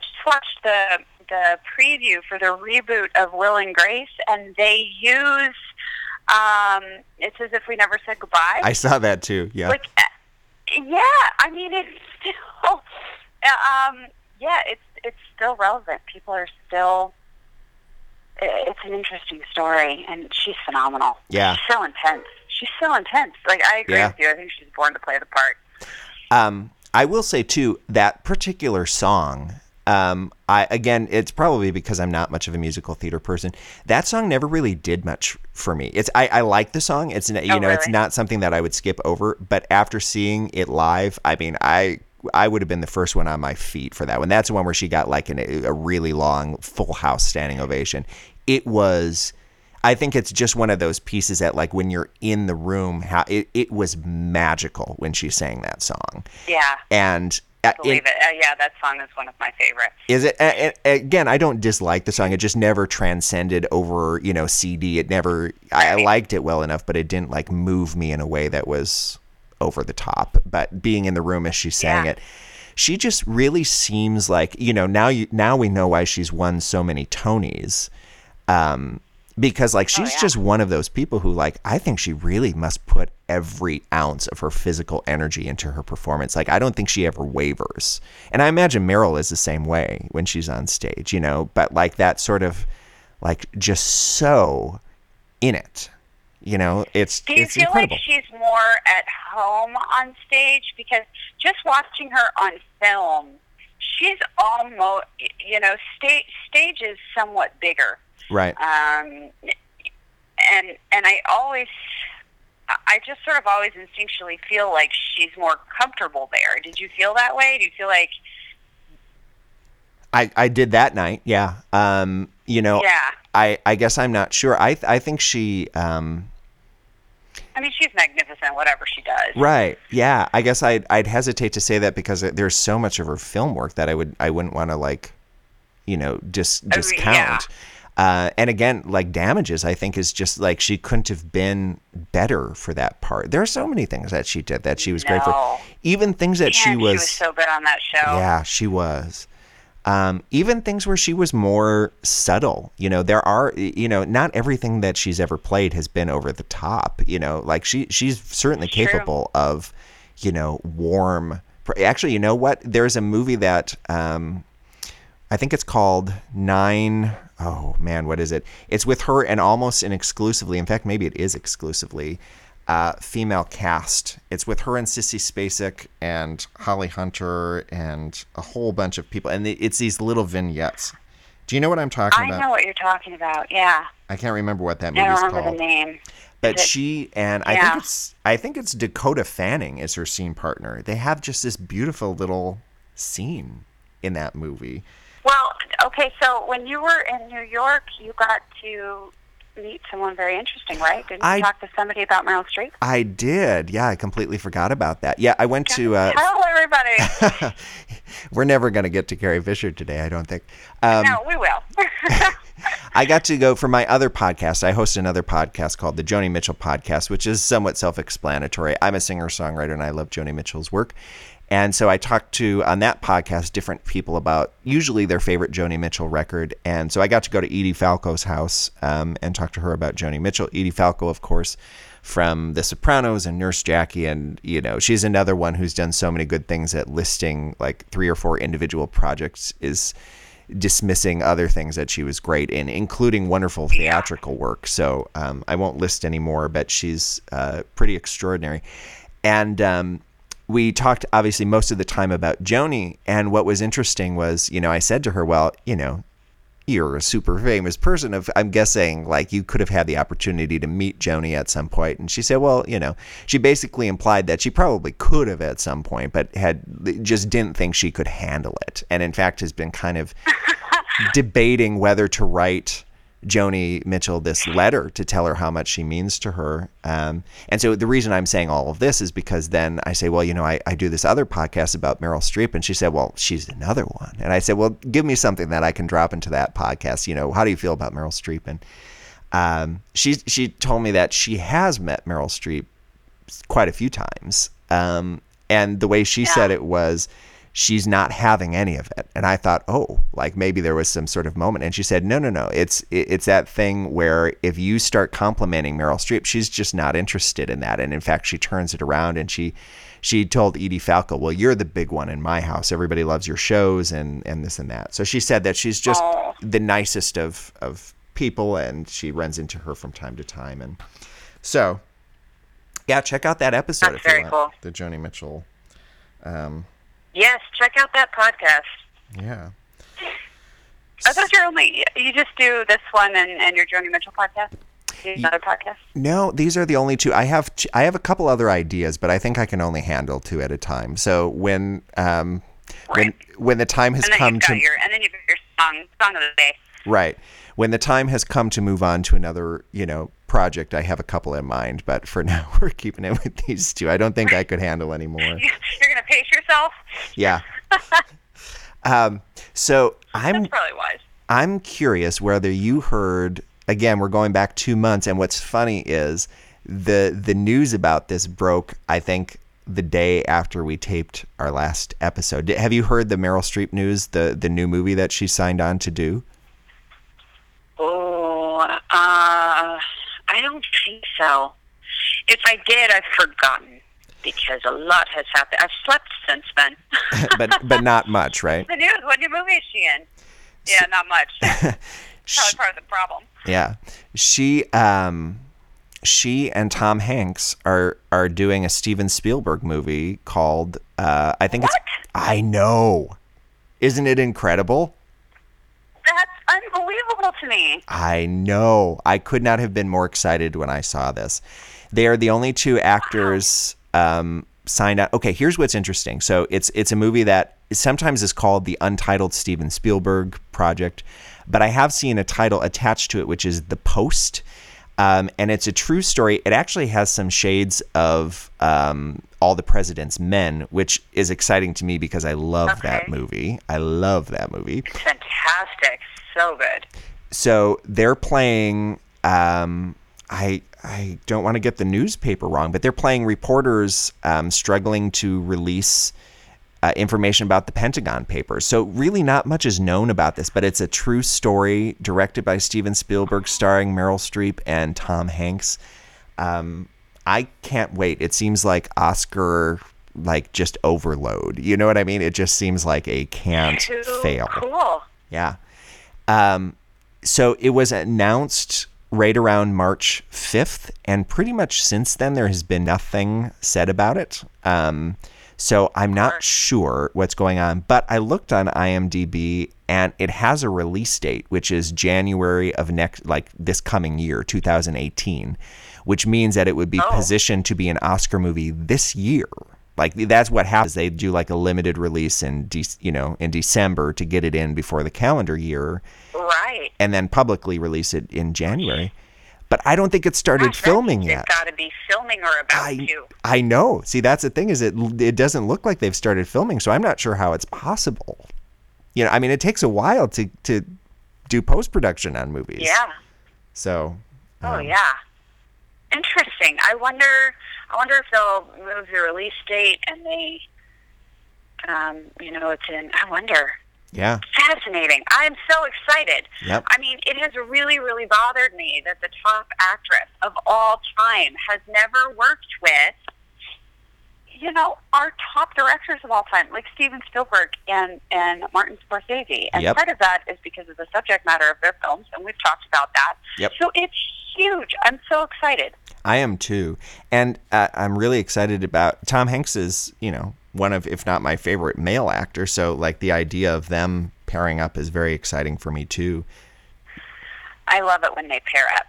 just watched the the preview for the reboot of Will and Grace, and they use um, it's as if we never said goodbye. I saw that too. Yeah. like yeah i mean it's still um yeah it's it's still relevant people are still it's an interesting story and she's phenomenal Yeah. she's so intense she's so intense like i agree Yeah. with you i think she's born to play the part Um, I will say too that particular song. Um, I again, it's probably because I'm not much of a musical theater person. That song never really did much for me. It's I, I like the song. It's you Oh, know it's not something that I would skip over. But after seeing it live, I mean I I would have been the first one on my feet for that one. That's the one where she got like an, a really long full house standing ovation. It was. I think it's just one of those pieces that, like, when you're in the room, how it, it was magical when she sang that song. yeah And uh, believe it- it, Uh, yeah that song is one of my favorites is it a- again? I don't dislike the song. It just never transcended over, you know, CD. It never. I, I liked it well enough, but it didn't like move me in a way that was over the top. But being in the room as she sang Yeah. it, she just really seems like you know now you now we know why she's won so many Tonys. Um, because like she's Oh, yeah. just one of those people who like I think she really must put every ounce of her physical energy into her performance. Like I don't think she ever wavers. And I imagine Meryl is the same way when she's on stage, you know, but like that sort of like just so in it. You know, it's Do you it's feel incredible. like she's more at home on stage? Because just watching her on film, she's almost, you know, stage stage is somewhat bigger, right. um, and and I always, I just sort of always instinctually feel like she's more comfortable there. Did you feel that way? Do you feel like, I, I did that night. Yeah. Um, you know, yeah? I, I guess I'm not sure. I I think she um I mean, she's magnificent, whatever she does. Right. Yeah. I guess I'd I'd hesitate to say that because there's so much of her film work that I would I wouldn't want to like, you know, just Oh, discount. yeah. Uh, and again, like damages, I think is just like she couldn't have been better for that part. There are so many things that she did that she was great for. Even things that Man, she was, so good on that show. yeah, she was. Um, even things where she was more subtle. You know, there are, you know, not everything that she's ever played has been over the top. You know, like she she's certainly True. capable of, you know, warm. Actually, you know what? There's a movie that um, I think it's called Nine oh man, what is it? It's with her and almost an exclusively, in fact, maybe it is exclusively, uh, female cast. It's with her and Sissy Spacek and Holly Hunter and a whole bunch of people. And it's these little vignettes. Do you know what I'm talking I about? I know what you're talking about. Yeah. I can't remember what that I movie's don't remember called. the name. But it- she and I Yeah. think it's I think it's Dakota Fanning is her scene partner. They have just this beautiful little scene in that movie. Well, okay, so when you were in New York, you got to meet someone very interesting, right? Didn't I- you talk to somebody about Meryl Streep? I did. Yeah, I completely forgot about that. Yeah, I went to. Uh, Tell everybody. we're never going to get to Carrie Fisher today, I don't think. Um, no, we will. I got to go for my other podcast. I host another podcast called the Joni Mitchell Podcast, which is somewhat self explanatory. I'm a singer songwriter and I love Joni Mitchell's work. And so I talked to, on that podcast, different people about usually their favorite Joni Mitchell record. And so I got to go to Edie Falco's house um, and talk to her about Joni Mitchell. Edie Falco, of course, from The Sopranos and Nurse Jackie. And, you know, she's another one who's done so many good things at listing like three or four individual projects is dismissing other things that she was great in, including wonderful theatrical work. So um, I won't list any more, but she's uh, pretty extraordinary. And um, we talked obviously most of the time about Joni. And what was interesting was, you know, I said to her, well, you know, you're a super famous person. Of I'm guessing like you could have had the opportunity to meet Joni at some point. And she said, well, you know, she basically implied that she probably could have at some point, but had just didn't think she could handle it. And in fact, has been kind of debating whether to write Joni Mitchell this letter to tell her how much she means to her. Um, and so the reason I'm saying all of this is because then I say, well, you know, I, I do this other podcast about Meryl Streep. And she said, well, she's another one. And I said, well, give me something that I can drop into that podcast. You know, how do you feel about Meryl Streep? And um, she, she told me that she has met Meryl Streep quite a few times. Um, and the way she said it was, she's not having any of it. And I thought, oh, like maybe there was some sort of moment. And she said, no, no, no. It's it's that thing where if you start complimenting Meryl Streep, she's just not interested in that. And in fact, she turns it around and she she told Edie Falco, well, you're the big one in my house. Everybody loves your shows and and this and that. So she said that she's just the nicest of of people, and she runs into her from time to time. And so, yeah, check out that episode That's if you want. cool. The Joni Mitchell. Um, yes, check out that podcast. yeah. I thought you're only you just do this one and, and your Joni Mitchell podcast. Another podcast. No, these are the only two. I have I have a couple other ideas, but I think I can only handle two at a time. So when um when Right. when the time has come to your and then you've got your song song of the day. right when the time has come to move on to another you know project, I have a couple in mind. But for now, we're keeping it with these two. I don't think I could handle any more. You're pace yourself. Yeah. um. So I'm That's probably wise. I'm curious whether you heard again we're going back 2 months and what's funny is the the news about this broke I think the day after we taped our last episode. Did, have you heard the Meryl Streep news the the new movie that she signed on to do? Oh, uh, I don't think so. If I did, I've forgotten because a lot has happened. I've slept since then. but but not much, right? the news. What new movie is she in? Yeah, not much. Probably part of the problem. Yeah. She um she and Tom Hanks are are doing a Steven Spielberg movie called uh I think What? it's I know. Isn't it incredible? That's unbelievable to me. I know. I could not have been more excited when I saw this. They are the only two actors um, signed out. Okay, here's what's interesting. So it's it's a movie that sometimes is called the Untitled Steven Spielberg Project, but I have seen a title attached to it, which is The Post. Um, and it's a true story. It actually has some shades of um, All the President's Men, which is exciting to me because I love that movie. I love that movie. It's fantastic. So good. So they're playing. Um, I I don't want to get the newspaper wrong, but they're playing reporters um, struggling to release uh, information about the Pentagon Papers. So really, not much is known about this, but it's a true story directed by Steven Spielberg, starring Meryl Streep and Tom Hanks. Um, I can't wait. It seems like Oscar like just overload. You know what I mean? It just seems like a can't Too fail. cool. Yeah. Um, so it was announced right around March 5th, and pretty much since then, there has been nothing said about it. Um, so I'm not sure what's going on, but I looked on IMDb and it has a release date, which is January of next, like this coming year, 2018, which means that it would be Oh. positioned to be an Oscar movie this year. Like that's what happens. They do like a limited release in, de- you know, in December to get it in before the calendar year, Right. and then publicly release it in January. But I don't think it started Gosh, filming yet. They've got to be filming or about I to. I know. See, that's the thing is it it doesn't look like they've started filming, so I'm not sure how it's possible. You know, I mean, it takes a while to to do post production on movies. Yeah. So. Oh um, yeah. Interesting. I wonder. I wonder if they'll move the release date and they, um, you know, it's in. I wonder. Yeah. Fascinating. I'm so excited. Yep. I mean, it has really, really bothered me that the top actress of all time has never worked with, you know, our top directors of all time, like Steven Spielberg and, and Martin Scorsese. And Yep. part of that is because of the subject matter of their films, and we've talked about that. Yep. So it's huge. I'm so excited. I am too, and uh, I'm really excited about Tom Hanks is you know one of if not my favorite male actor. So like the idea of them pairing up is very exciting for me too. I love it when they pair up.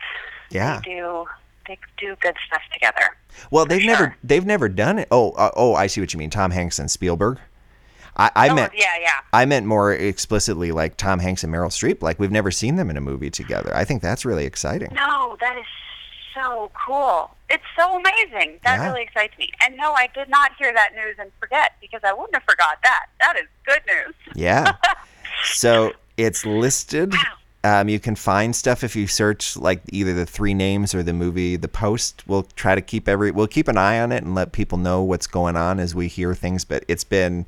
Yeah. They do. They do good stuff together. Well, they've never they've never done it. Oh, uh, oh, I see what you mean. Tom Hanks and Spielberg. I, I oh, meant yeah, yeah. I meant more explicitly like Tom Hanks and Meryl Streep. Like we've never seen them in a movie together. I think that's really exciting. No, that is so cool. It's so amazing. That Yeah. really excites me. And no, I did not hear that news and forget because I wouldn't have forgot that. That is good news. Yeah. so it's listed. Um, you can find stuff if you search like either the three names or the movie. The post. We'll try to keep every. We'll keep an eye on it and let people know what's going on as we hear things. But it's been,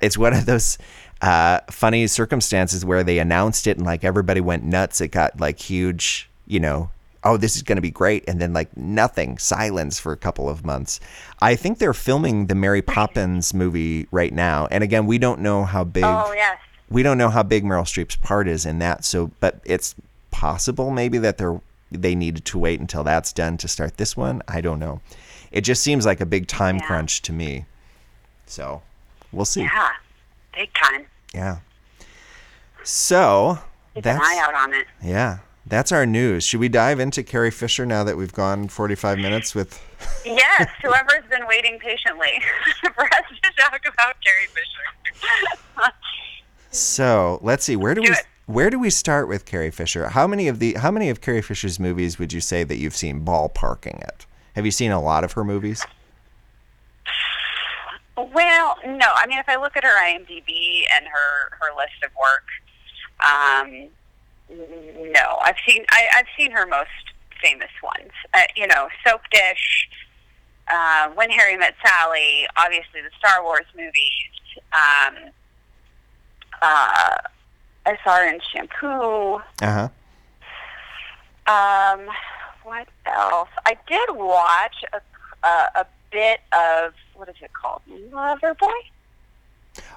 it's one of those uh, funny circumstances where they announced it and like everybody went nuts. It got like huge. You know. Oh, this is going to be great, and then like nothing, silence for a couple of months. I think they're filming the Mary Poppins movie right now, and again, we don't know how big Oh, yes. we don't know how big Meryl Streep's part is in that. So, but it's possible maybe that they're they needed to wait until that's done to start this one. I don't know. It just seems like a big time Yeah. crunch to me. So, we'll see. Yeah. Big time. Yeah. So Keep an eye out on it. yeah. That's our news. Should we dive into Carrie Fisher now that we've gone 45 minutes with? Yes, whoever's been waiting patiently for us to talk about Carrie Fisher. So let's see. Where do Do we it. where do we start with Carrie Fisher? How many of the how many of Carrie Fisher's movies would you say that you've seen ballparking it? Have you seen a lot of her movies? Well, no. I mean, if I look at her IMDb and her her list of work, um, no. I've seen I, I've seen her most famous ones. Uh, you know, Soap Dish, uh, When Harry Met Sally, obviously the Star Wars movies. Um, uh, I saw her in Shampoo. Uh huh. Um, what else? I did watch a, a, a bit of what is it called? Loverboy.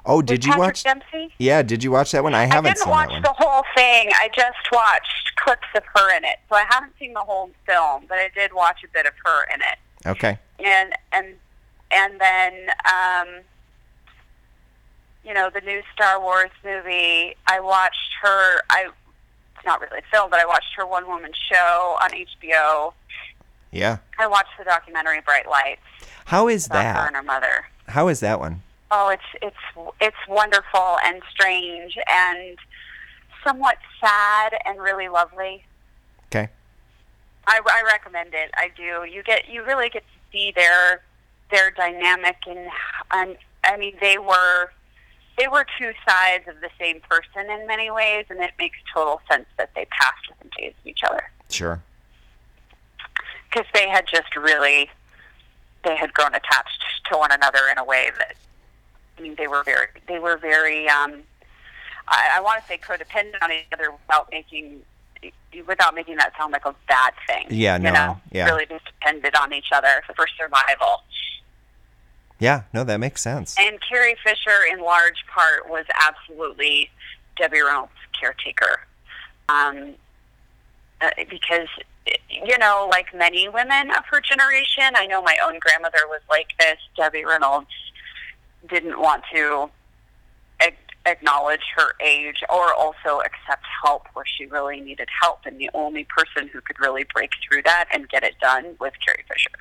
Oh, did you Patrick watch? Dempsey? Yeah, did you watch that one? I haven't I didn't watch that the whole thing. I just watched clips of her in it, so I haven't seen the whole film, but I did watch a bit of her in it. Okay. And and and then um, you know the new Star Wars movie. I watched her. I it's not really a film, but I watched her one woman show on HBO. Yeah. I watched the documentary Bright Lights How is about her that? and her mother. How is that one? Oh, it's it's it's wonderful and strange and somewhat sad and really lovely. Okay. I, I recommend it. I do. You get you really get to see their their dynamic and and I mean they were they were two sides of the same person in many ways, and it makes total sense that they passed within days of each other Sure. because they had just really they had grown attached to one another in a way that I mean they were very they were very um, I, I want to say codependent on each other without making without making that sound like a bad thing. Yeah, you no, know, yeah. really just depended on each other for survival. Yeah, no, that makes sense. And Carrie Fisher, in large part, was absolutely Debbie Reynolds' caretaker. Um, uh, because, you know, like many women of her generation, I know my own grandmother was like this. Debbie Reynolds didn't want to ac- acknowledge her age or also accept help where she really needed help. And the only person who could really break through that and get it done was Carrie Fisher.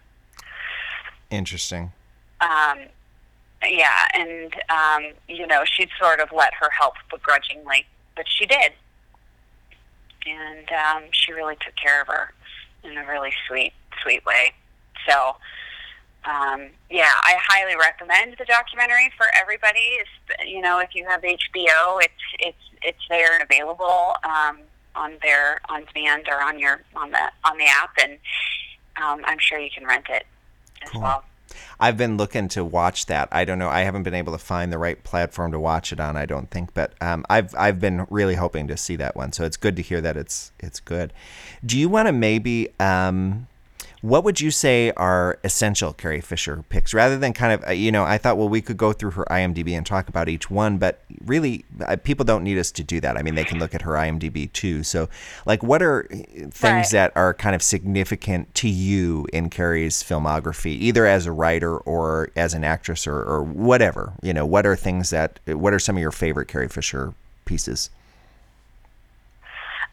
Interesting. um, yeah, and um, you know, she'd sort of let her help begrudgingly, but she did, and um, she really took care of her in a really sweet, sweet way. So, um, yeah, I highly recommend the documentary for everybody. It's, you know, if you have HBO, it's it's it's there and available um, on their on demand or on your on the on the app, and um, I'm sure you can rent it as Cool. well. I've been looking to watch that. I don't know. I haven't been able to find the right platform to watch it on. I don't think, but um, I've I've been really hoping to see that one. So it's good to hear that it's it's good. Do you want to maybe? Um, what would you say are essential Carrie Fisher picks, rather than kind of uh, you know? I thought well we could go through her IMDb and talk about each one, but really uh, people don't need us to do that. I mean they can look at her IMDb too. So like, what are uh, things Right. that are kind of significant to you in Carrie's filmography, either as a writer or as an actress or, or whatever? You know, what are things that, what are some of your favorite Carrie Fisher pieces?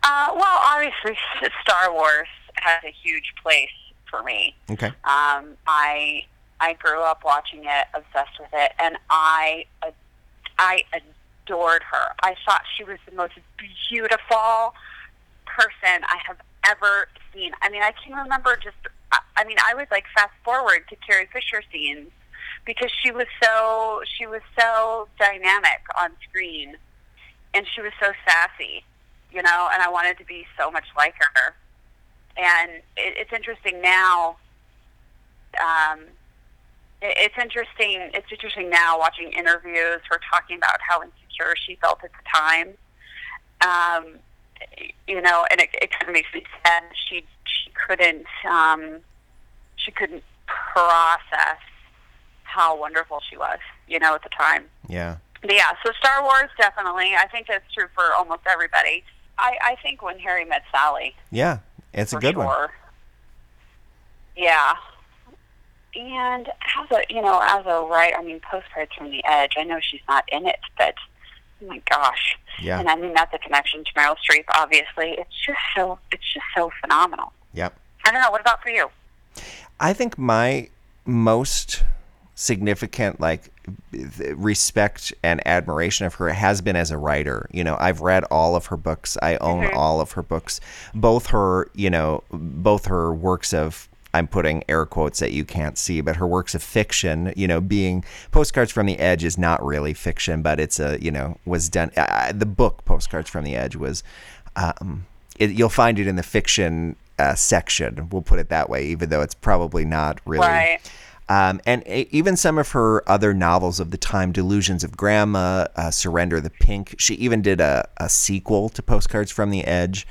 Uh, well, obviously, Star Wars has a huge place for me. Okay. Um, I I grew up watching it, obsessed with it, and I I adored her. I thought she was the most beautiful person I have ever seen. I mean, I can remember just. I- I mean, I would like fast forward to Carrie Fisher scenes because she was so she was so dynamic on screen, and she was so sassy, you know. And I wanted to be so much like her. And it, it's interesting now um, it, it's interesting. It's interesting now watching interviews, her talking about how insecure she felt at the time. Um, you know, and it, it kind of makes me sad. She she couldn't um, she couldn't process how wonderful she was. You know, at the time. Yeah. But yeah, so Star Wars definitely. I think that's true for almost everybody. I, I think when Harry met Sally, Yeah. It's a good one. Yeah. And as a you know, as a writer, I mean, postcards from the edge. I know she's not in it, but oh my gosh. Yeah. And I mean, that's a connection to Meryl Streep. Obviously, it's just so it's just so phenomenal. Yep. I don't know. What about for you? I think my most significant like respect and admiration of her has been as a writer. You know, I've read all of her books. I own all of her books. Both her, you know, both her works of I'm putting air quotes that you can't see, but her works of fiction, you know, being Postcards from the Edge is not really fiction, but it's a, you know, was done. Uh, the book Postcards from the Edge was, um, it, you'll find it in the fiction uh, section. We'll put it that way, even though it's probably not really. Right. Um, and even some of her other novels of the time, Delusions of Grandma, uh, Surrender the Pink. She even did a, a sequel to Postcards from the Edge.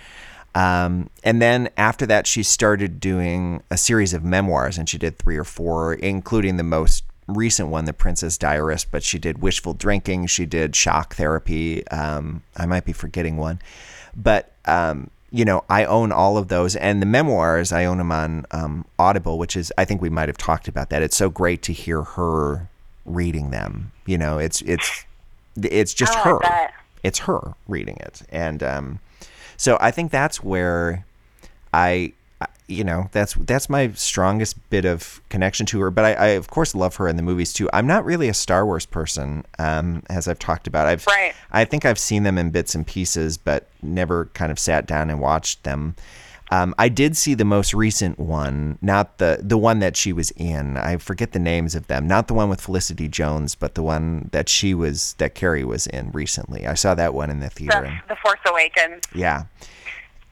Um, and then after that, she started doing a series of memoirs, and she did three or four, including the most recent one, The Princess Diarist. But she did Wishful Drinking, she did Shock Therapy. Um, I might be forgetting one. But um, you know, I own all of those, and the memoirs I own them on um, Audible, which is I think we might have talked about that. It's so great to hear her reading them. You know, it's it's it's just Oh, her. It's her reading it, and um, so I think that's where I. You know, that's that's my strongest bit of connection to her. But I, I of course love her in the movies too. I'm not really a Star Wars person, um, as I've talked about. I've Right. I think I've seen them in bits and pieces, but never kind of sat down and watched them. Um, I did see the most recent one, not the the one that she was in. I forget the names of them. Not the one with Felicity Jones, but the one that she was that Carrie was in recently. I saw that one in the theater. The, the Force Awakens. yeah,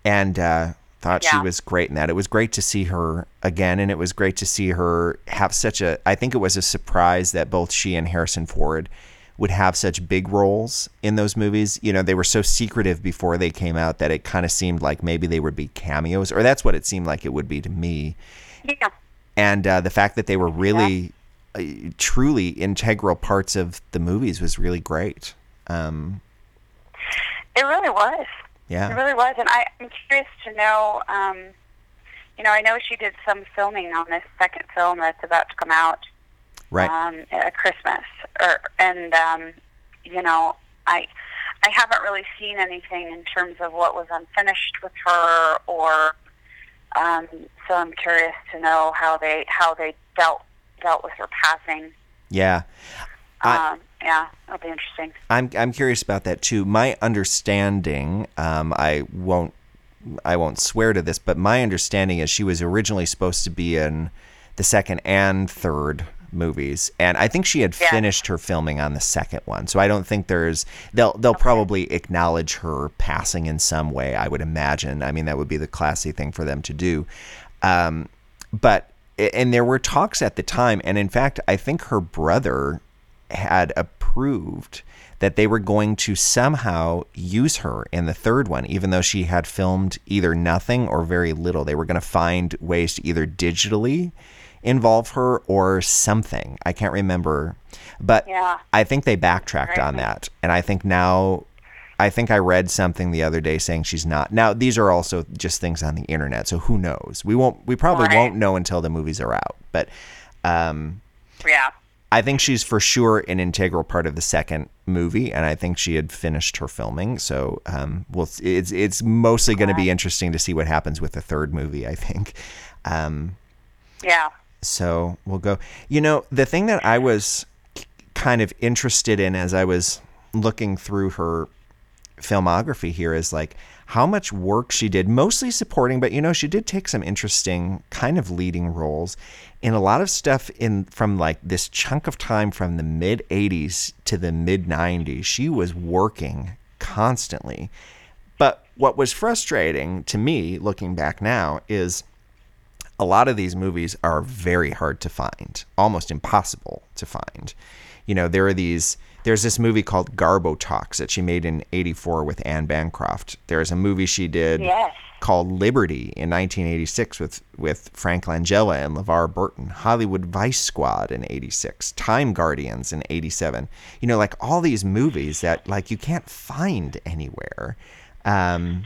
and uh, thought she was great in that. It was great to see her again, and it was great to see her have such a. I think it was a surprise that both she and Harrison Ford would have such big roles in those movies. You know, they were so secretive before they came out that it kind of seemed like maybe they would be cameos, or that's what it seemed like it would be to me. Yeah. And uh, the fact that they were really, uh, truly integral parts of the movies was really great. Um, It really was. It really was, and I, I'm curious to know. Um, you know, I know she did some filming on this second film that's about to come out right. um, at Christmas, or and um, you know, I I haven't really seen anything in terms of what was unfinished with her, or um, so I'm curious to know how they how they dealt dealt with her passing. yeah. I- Um, yeah, that'll be interesting. I'm I'm curious about that too. My understanding, um, I won't I won't swear to this, but my understanding is she was originally supposed to be in the second and third movies, and I think she had Yeah. finished her filming on the second one. So I don't think there's they'll they'll probably acknowledge her passing in some way. I would imagine. I mean, that would be the classy thing for them to do. Um, but and there were talks at the time, and in fact, I think her brother had approved that they were going to somehow use her in the third one, even though she had filmed either nothing or very little. They were going to find ways to either digitally involve her or something. I can't remember, but Yeah. I think they backtracked on that, and I think now. I think I read something the other day saying she's not. Now these are also just things on the internet, so who knows? We won't. We probably Right. won't know until the movies are out. But um, Yeah. I think she's for sure an integral part of the second movie, and I think she had finished her filming. So, um, well, it's it's mostly going to be interesting to see what happens with the third movie. I think. Um, Yeah. so we'll go. You know, the thing that I was kind of interested in as I was looking through her filmography here is like how much work she did, mostly supporting, but you know, she did take some interesting kind of leading roles in a lot of stuff in from like this chunk of time from the mid 80s to the mid 90s. She was working constantly. But what was frustrating to me looking back now is a lot of these movies are very hard to find, almost impossible to find. You know, there are these. There's this movie called Garbo Talks that she made in '84 with Anne Bancroft. There's a movie she did Yes. called Liberty in 1986 with with Frank Langella and LeVar Burton. Hollywood Vice Squad in '86. Time Guardians in '87. You know, like all these movies that like you can't find anywhere. Um,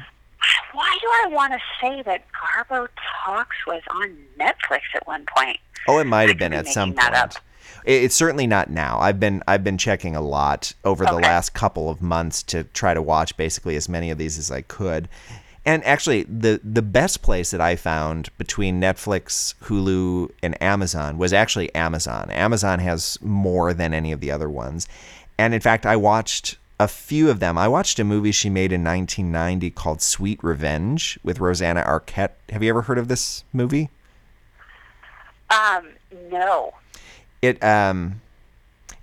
Why do I want to say that Garbo Talks was on Netflix at one point? Oh, it might have been at some that point. up. It- It's certainly not now. I've been I've been checking a lot over the last couple of months to try to watch basically as many of these as I could. And actually, the the best place that I found between Netflix, Hulu, and Amazon was actually Amazon. Amazon has more than any of the other ones. And in fact, I watched a few of them. I watched a movie she made in 1990 called Sweet Revenge with Rosanna Arquette. Have you ever heard of this movie? Um, no. It um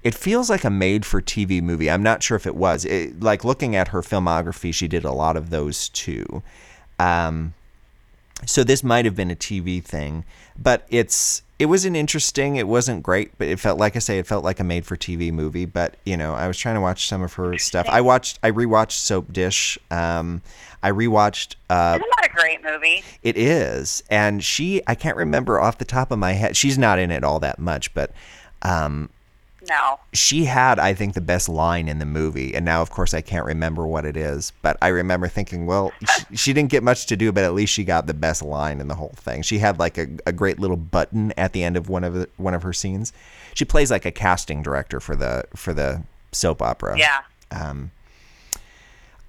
it feels like a made for TV movie. I'm not sure if it was. It, like looking at her filmography, she did a lot of those too. Um so this might have been a TV thing, but it's it was an interesting. It wasn't great, but it felt like I say it felt like a made for TV movie. But you know, I was trying to watch some of her stuff. I watched, I rewatched Soap Dish. Um, I rewatched uh, Isn't that a great movie? it is. And she, I can't remember off the top of my head. She's not in it all that much, but um, No. she had, I think, the best line in the movie. And now, of course, I can't remember what it is. But I remember thinking, well, she, she didn't get much to do, but at least she got the best line in the whole thing. She had like a, a great little button at the end of one of the, one of her scenes. She plays like a casting director for the for the soap opera. Yeah. Um,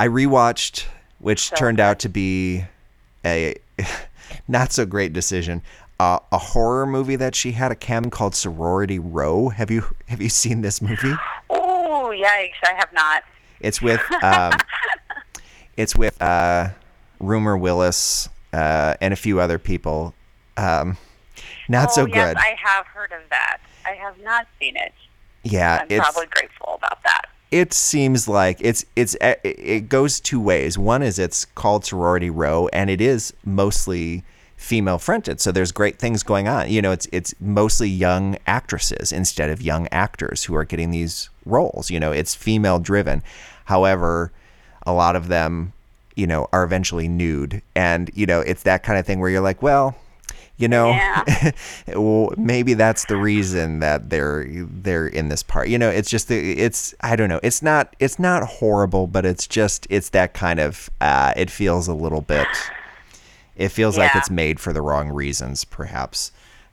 I rewatched, which So turned out to be a not so great decision. Uh, a horror movie that she had a cam called Sorority Row. Have you have you seen this movie? Oh, yikes! I have not. It's with um, it's with uh, Rumer Willis uh, and a few other people. Um, not so oh, yes, good. I have heard of that. I have not seen it. yeah, I'm it's probably grateful about that. it seems like it's it's it it goes two ways. One is it's called Sorority Row, and it is mostly female fronted. So there's great things going on. You know, it's it's mostly young actresses instead of young actors who are getting these roles. You know, it's female driven. However, a lot of them, you know, are eventually nude, and you know, it's that kind of thing where you're like, well. You know, Yeah. well, maybe that's the reason that they're they're in this part. You know, it's just the it's I don't know. It's not it's not horrible, but it's just it's that kind of uh, it feels a little bit. It feels like it's made for the wrong reasons, perhaps.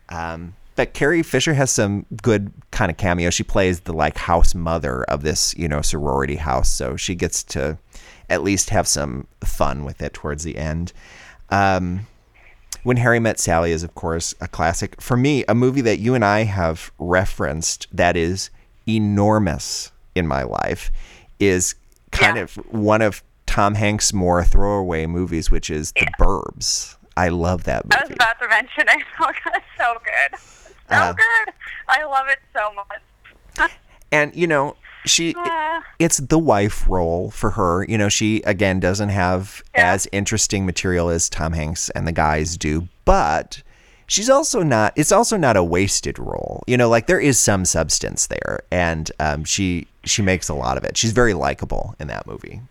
Um, but Carrie Fisher has some good kind of cameo. She plays the like house mother of this, you know, sorority house, so she gets to at least have some fun with it towards the end. Um, when Harry Met Sally is, of course, a classic. For me, a movie that you and I have referenced that is enormous in my life is kind Yeah. of one of Tom Hanks' more throwaway movies, which is The Burbs. I love that movie. I was about to mention it. Oh, it's so good. So Uh, good. I love it so much. And, you know, she Uh, it's the wife role for her. You know, she again doesn't have Yeah. as interesting material as Tom Hanks and the guys do, but she's also not it's also not a wasted role. You know, like there is some substance there and um, she she makes a lot of it. She's very likable in that movie.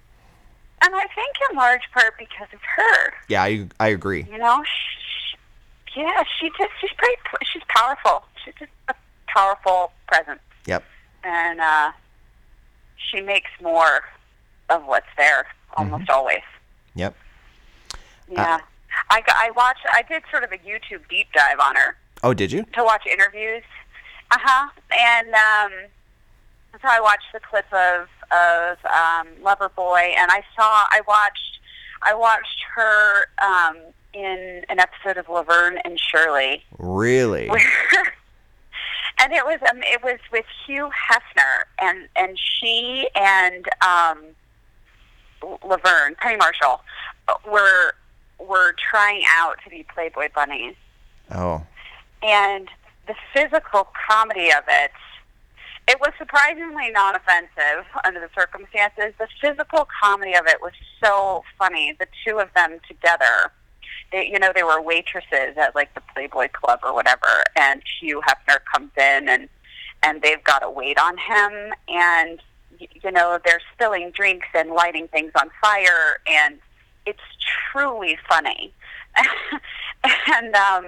And I think in large part because of her. Yeah, I I agree. You know, she, yeah, she just she's pretty she's powerful. She's just a powerful presence, Yep. and uh, she makes more of what's there almost Mm-hmm. always. Yep. Yeah, I I watched. I did sort of a YouTube deep dive on her Oh, did you? to watch interviews. Uh huh. And um, so I watched the clip of of um, Loverboy, and I saw. I watched. I watched her um, in an episode of Laverne and Shirley, Really? where, and it was um, it was with Hugh Hefner, and and she and um, Laverne Penny Marshall were were trying out to be Playboy bunnies Oh. and the physical comedy of it it was surprisingly non-offensive under the circumstances. The physical comedy of it was so funny the two of them together. They, you know they were waitresses at like the playboy club or whatever and hugh hefner comes in and and they've got to wait on him and you know they're spilling drinks and lighting things on fire and it's truly funny. And um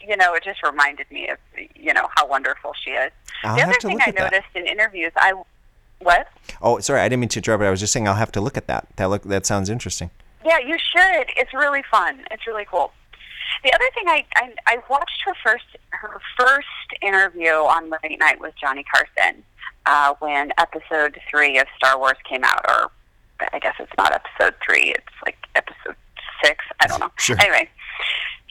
you know, it just reminded me of you know how wonderful she is. I'll the other thing I at that. noticed in interviews, I what? Oh, sorry, I didn't mean to interrupt. But I was just saying I'll have to look at that. That look that sounds interesting. Yeah, you should. It's really fun. It's really cool. The other thing I I, I watched her first her first interview on late night with Johnny Carson uh, when episode three of Star Wars came out, or I guess it's not episode three. It's like episode six. I don't know. Sure. Anyway,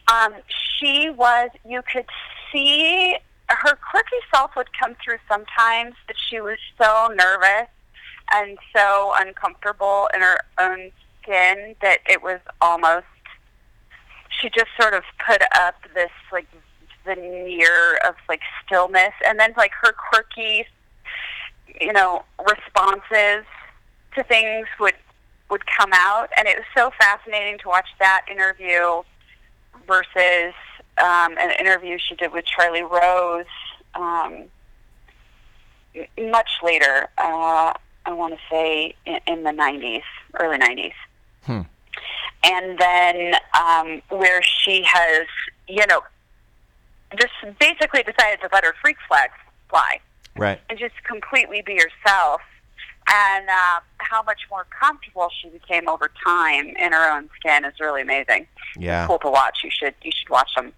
um, she was. You could see her quirky self would come through sometimes, but she was so nervous and so uncomfortable in her own skin that it was almost she just sort of put up this like veneer of like stillness and then like her quirky you know responses to things would would come out and it was so fascinating to watch that interview versus um, an interview she did with Charlie Rose um, much later uh, I want to say in, in the 90s early 90s Hmm. and then um, where she has, you know, just basically decided to let her freak flag fly Right. and just completely be herself, and uh, how much more comfortable she became over time in her own skin is really amazing. Yeah. Cool to watch. You should you should watch them.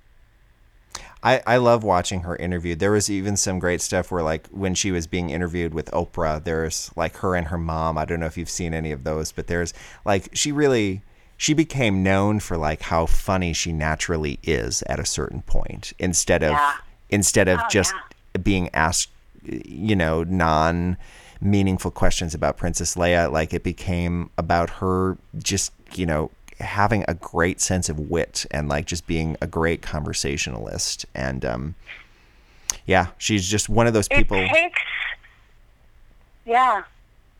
I, I love watching her interviewed. There was even some great stuff where, like, when she was being interviewed with Oprah, there's like her and her mom. I don't know if you've seen any of those, but there's like, she really, she became known for like how funny she naturally is at a certain point instead of, Yeah. instead of Oh, just being asked, you know, non meaningful questions about Princess Leia. Like, it became about her just, you know, having a great sense of wit and like just being a great conversationalist. And um, yeah, she's just one of those people. Takes. Yeah.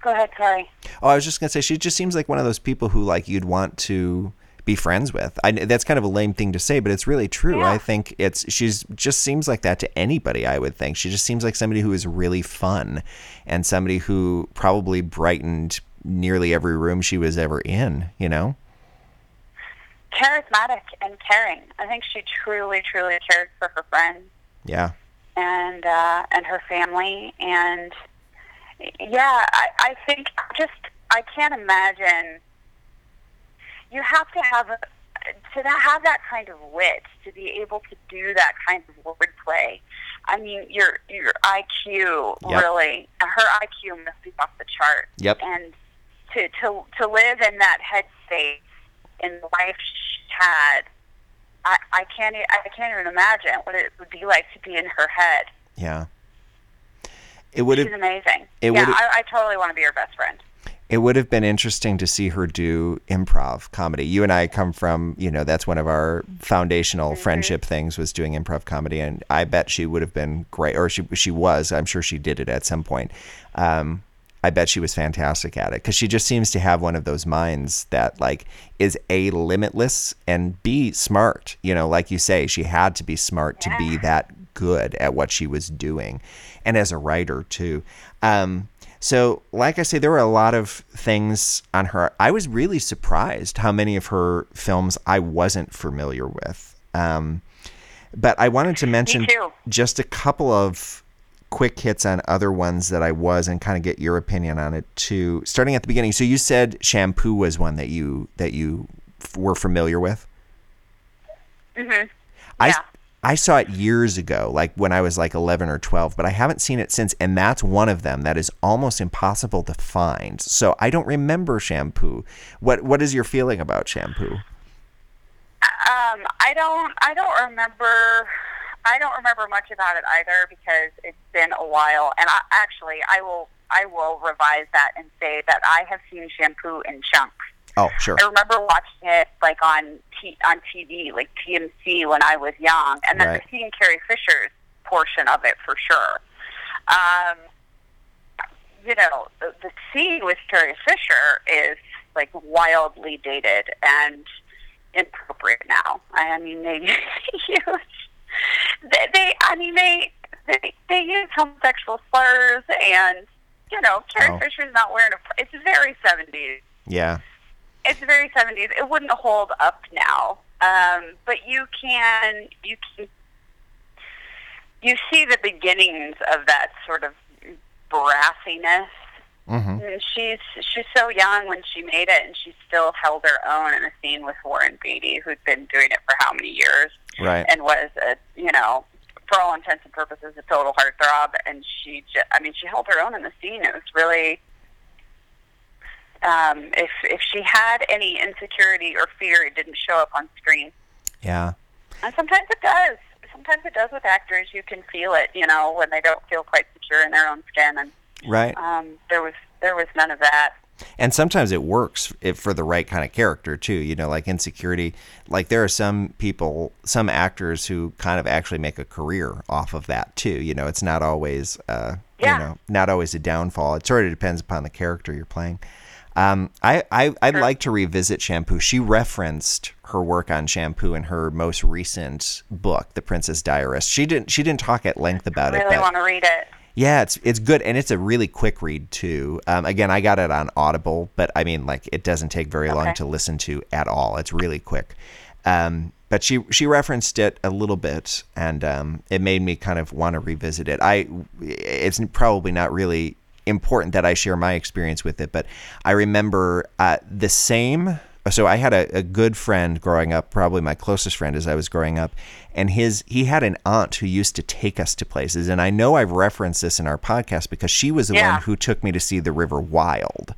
Go ahead. Sorry. Oh, I was just gonna say she just seems like one of those people who like you'd want to be friends with. I, that's kind of a lame thing to say, but it's really true. Yeah. I think it's she's just seems like that to anybody. I would think she just seems like somebody who is really fun, and somebody who probably brightened nearly every room she was ever in. You know. Charismatic and caring. I think she truly, truly cared for her friends Yeah. and uh, and her family. And yeah, I, I think just I can't imagine. You have to have a, to have that kind of wit to be able to do that kind of wordplay. I mean, your your IQ Yep. really, her IQ must be off the chart. Yep. And to to to live in that headspace in the life she had, I I can't I can't even imagine what it would be like to be in her head. Yeah. It would She's amazing. it yeah, I, I totally want to be her best friend. It would have been interesting to see her do improv comedy. You and I come from, you know, that's one of our foundational friendship things was doing improv comedy, and I bet she would have been great, or she she was. I'm sure she did it at some point. Um, I bet she was fantastic at it because she just seems to have one of those minds that like is a limitless and b smart. You know, like you say, she had to be smart to be that good at what she was doing, and as a writer too. Um, so, like I say, there were a lot of things on her. I was really surprised how many of her films I wasn't familiar with. Um, but I wanted to mention just a couple of quick hits on other ones that I was, and kind of get your opinion on it too. Starting at the beginning, so you said shampoo was one that you that you f- were familiar with. Mhm. Yeah. I saw it years ago, like when I was like 11 or 12, but I haven't seen it since. And that's one of them that is almost impossible to find. So I don't remember shampoo. What What is your feeling about shampoo? Um, I don't. I don't remember. I don't remember much about it either because it's been a while. And I, actually, I will. I will revise that and say that I have seen shampoo in chunks. Oh, sure. I remember watching it like on t- on TV, like TMC when I was young, and then Right. seeing Carrie Fisher's portion of it for sure. Um, you know, the, the scene with Carrie Fisher is like wildly dated and inappropriate now. I mean, they use they, they I mean they they they use homosexual slurs and you know Carrie Oh. Fisher's not wearing a. It's very seventies Yeah. It's very 70s. It wouldn't hold up now. Um, but you can you can you see the beginnings of that sort of brassiness. hmm And she's she's so young when she made it, and she still held her own in a scene with Warren Beatty, who'd been doing it for how many years, Right. and was a you know. For all intents and purposes, a total heartthrob, and she, just, I mean, she held her own in the scene. It was really, um, if if she had any insecurity or fear, it didn't show up on screen. Yeah. And sometimes it does. Sometimes it does with actors. You can feel it, you know, when they don't feel quite secure in their own skin. And Right. um, there was there was none of that. And sometimes it works if for the right kind of character too. You know, like insecurity. Like there are some people, some actors who kind of actually make a career off of that too. You know, it's not always, uh, Yeah. you know, not always a downfall. It sort of depends upon the character you're playing. Um, I, I I'd like to revisit Shampoo. She referenced her work on Shampoo in her most recent book, The Princess Diarist. She didn't she didn't talk at length about I it, really want to read it. yeah, it's it's good and it's a really quick read too. Um, again, I got it on Audible, but I mean, like it doesn't take very long to listen to at all. It's really quick. Um, but she she referenced it a little bit, and um, it made me kind of want to revisit it. I it's probably not really important that I share my experience with it, but I remember uh, the same. So I had a, a good friend growing up, probably my closest friend as I was growing up, and his he had an aunt who used to take us to places, and I know I've referenced this in our podcast because she was the Yeah. one who took me to see The River Wild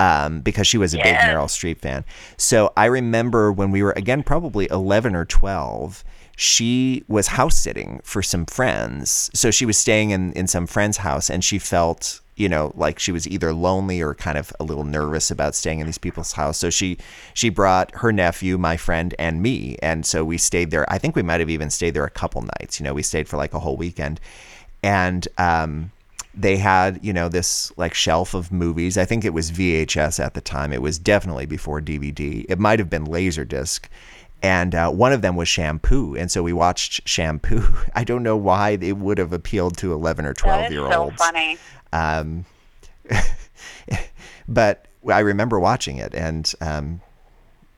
um, because she was a big Meryl Streep fan. So I remember when we were again probably eleven or twelve. She was house sitting for some friends, so she was staying in in some friend's house, and she felt you know, like she was either lonely or kind of a little nervous about staying in these people's house. So she she brought her nephew, my friend, and me, and so we stayed there. I think we might have even stayed there a couple nights. You know, we stayed for like a whole weekend, and um, they had you know this like shelf of movies. I think it was VHS at the time. It was definitely before DVD. It might have been Laserdisc. And uh, one of them was Shampoo, and so we watched Shampoo. I don't know why it would have appealed to eleven or twelve year so olds. funny. Um, but I remember watching it and um,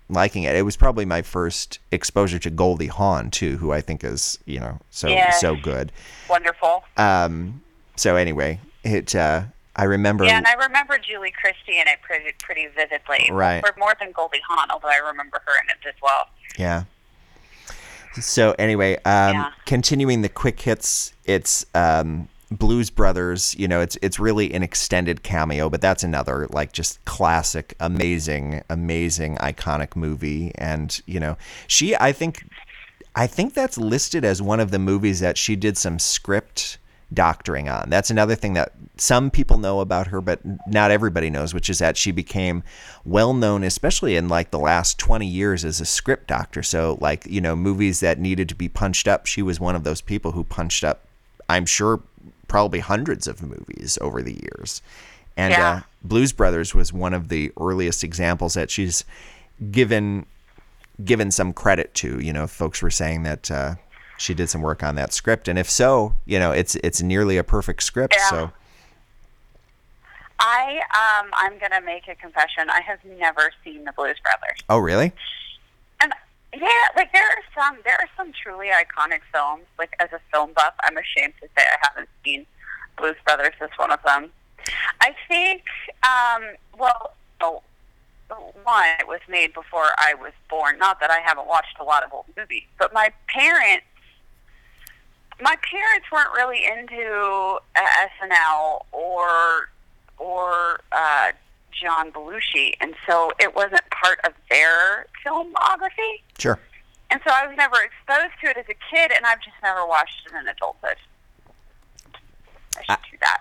liking it. It was probably my first exposure to Goldie Hawn too, who I think is you know so Yes. so good. Wonderful. Um, so anyway, it uh, I remember. Yeah, and I remember Julie Christie in it pretty pretty vividly. Right. For more than Goldie Hawn, although I remember her in it as well. Yeah. So anyway, um, Yeah. continuing the quick hits, it's um, Blues Brothers. You know, it's it's really an extended cameo, but that's another like just classic, amazing, amazing, iconic movie. And you know, she, I think, I think that's listed as one of the movies that she did some script doctoring on. That's another thing that some people know about her, but not everybody knows, which is that she became well known, especially in like the last 20 years, as a script doctor. So, like, you know, movies that needed to be punched up, she was one of those people who punched up, I'm sure, probably hundreds of movies over the years. And Yeah. uh, Blues Brothers was one of the earliest examples that she's given given some credit to. You know, folks were saying that uh, she did some work on that script, and if so, you know, it's it's nearly a perfect script. Yeah. So I um I'm gonna make a confession. I have never seen the Blues Brothers. oh, really? Yeah, like there are some there are some truly iconic films. Like as a film buff, I'm ashamed to say I haven't seen Blues Brothers as one of them. I think um well oh, one it was made before I was born. Not that I haven't watched a lot of old movies, but my parents my parents weren't really into uh, SNL or or uh, John Belushi, and so it wasn't part of their filmography. Sure. And so I was never exposed to it as a kid, and I've just never watched it in adulthood. I should do that.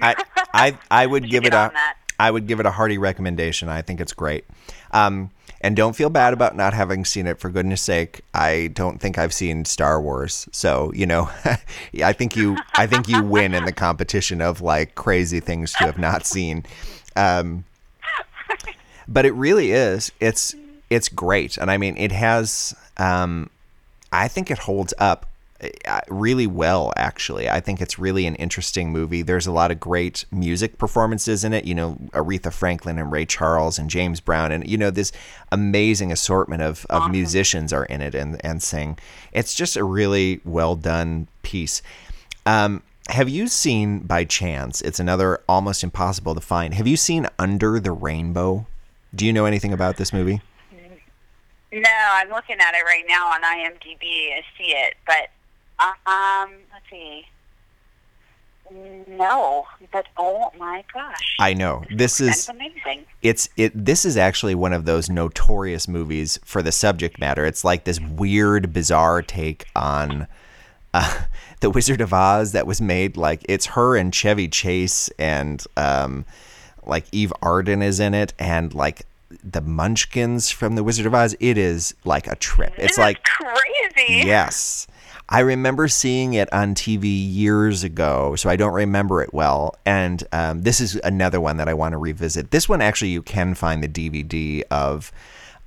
I I I would give it a. I would give it a hearty recommendation. I think it's great. Um, and don't feel bad about not having seen it. For goodness sake, I don't think I've seen Star Wars, so you know, I think you I think you win in the competition of like crazy things you have not seen. Um, but it really is. It's it's great, and I mean, it has. Um, I think it holds up uh, really well. Actually, I think it's really an interesting movie. There's a lot of great music performances in it. You know, Aretha Franklin and Ray Charles and James Brown, and you know this amazing assortment of, of musicians are in it and and sing. It's just a really well done piece. Um, have you seen by chance? It's another almost impossible to find. Have you seen Under the Rainbow? Do you know anything about this movie? No, I'm looking at it right now on IMDb. I see it, but um, let's see. No, but oh my gosh, I know this is amazing. it's it this is actually one of those notorious movies for the subject matter it's like this weird bizarre take on uh, the wizard of oz that was made like it's her and chevy chase and um like eve arden is in it and like the munchkins from the wizard of oz it is like a trip it's like crazy. Yes. I remember seeing it on TV years ago, so I don't remember it well. And um, this is another one that I want to revisit. This one, actually, you can find the DVD of.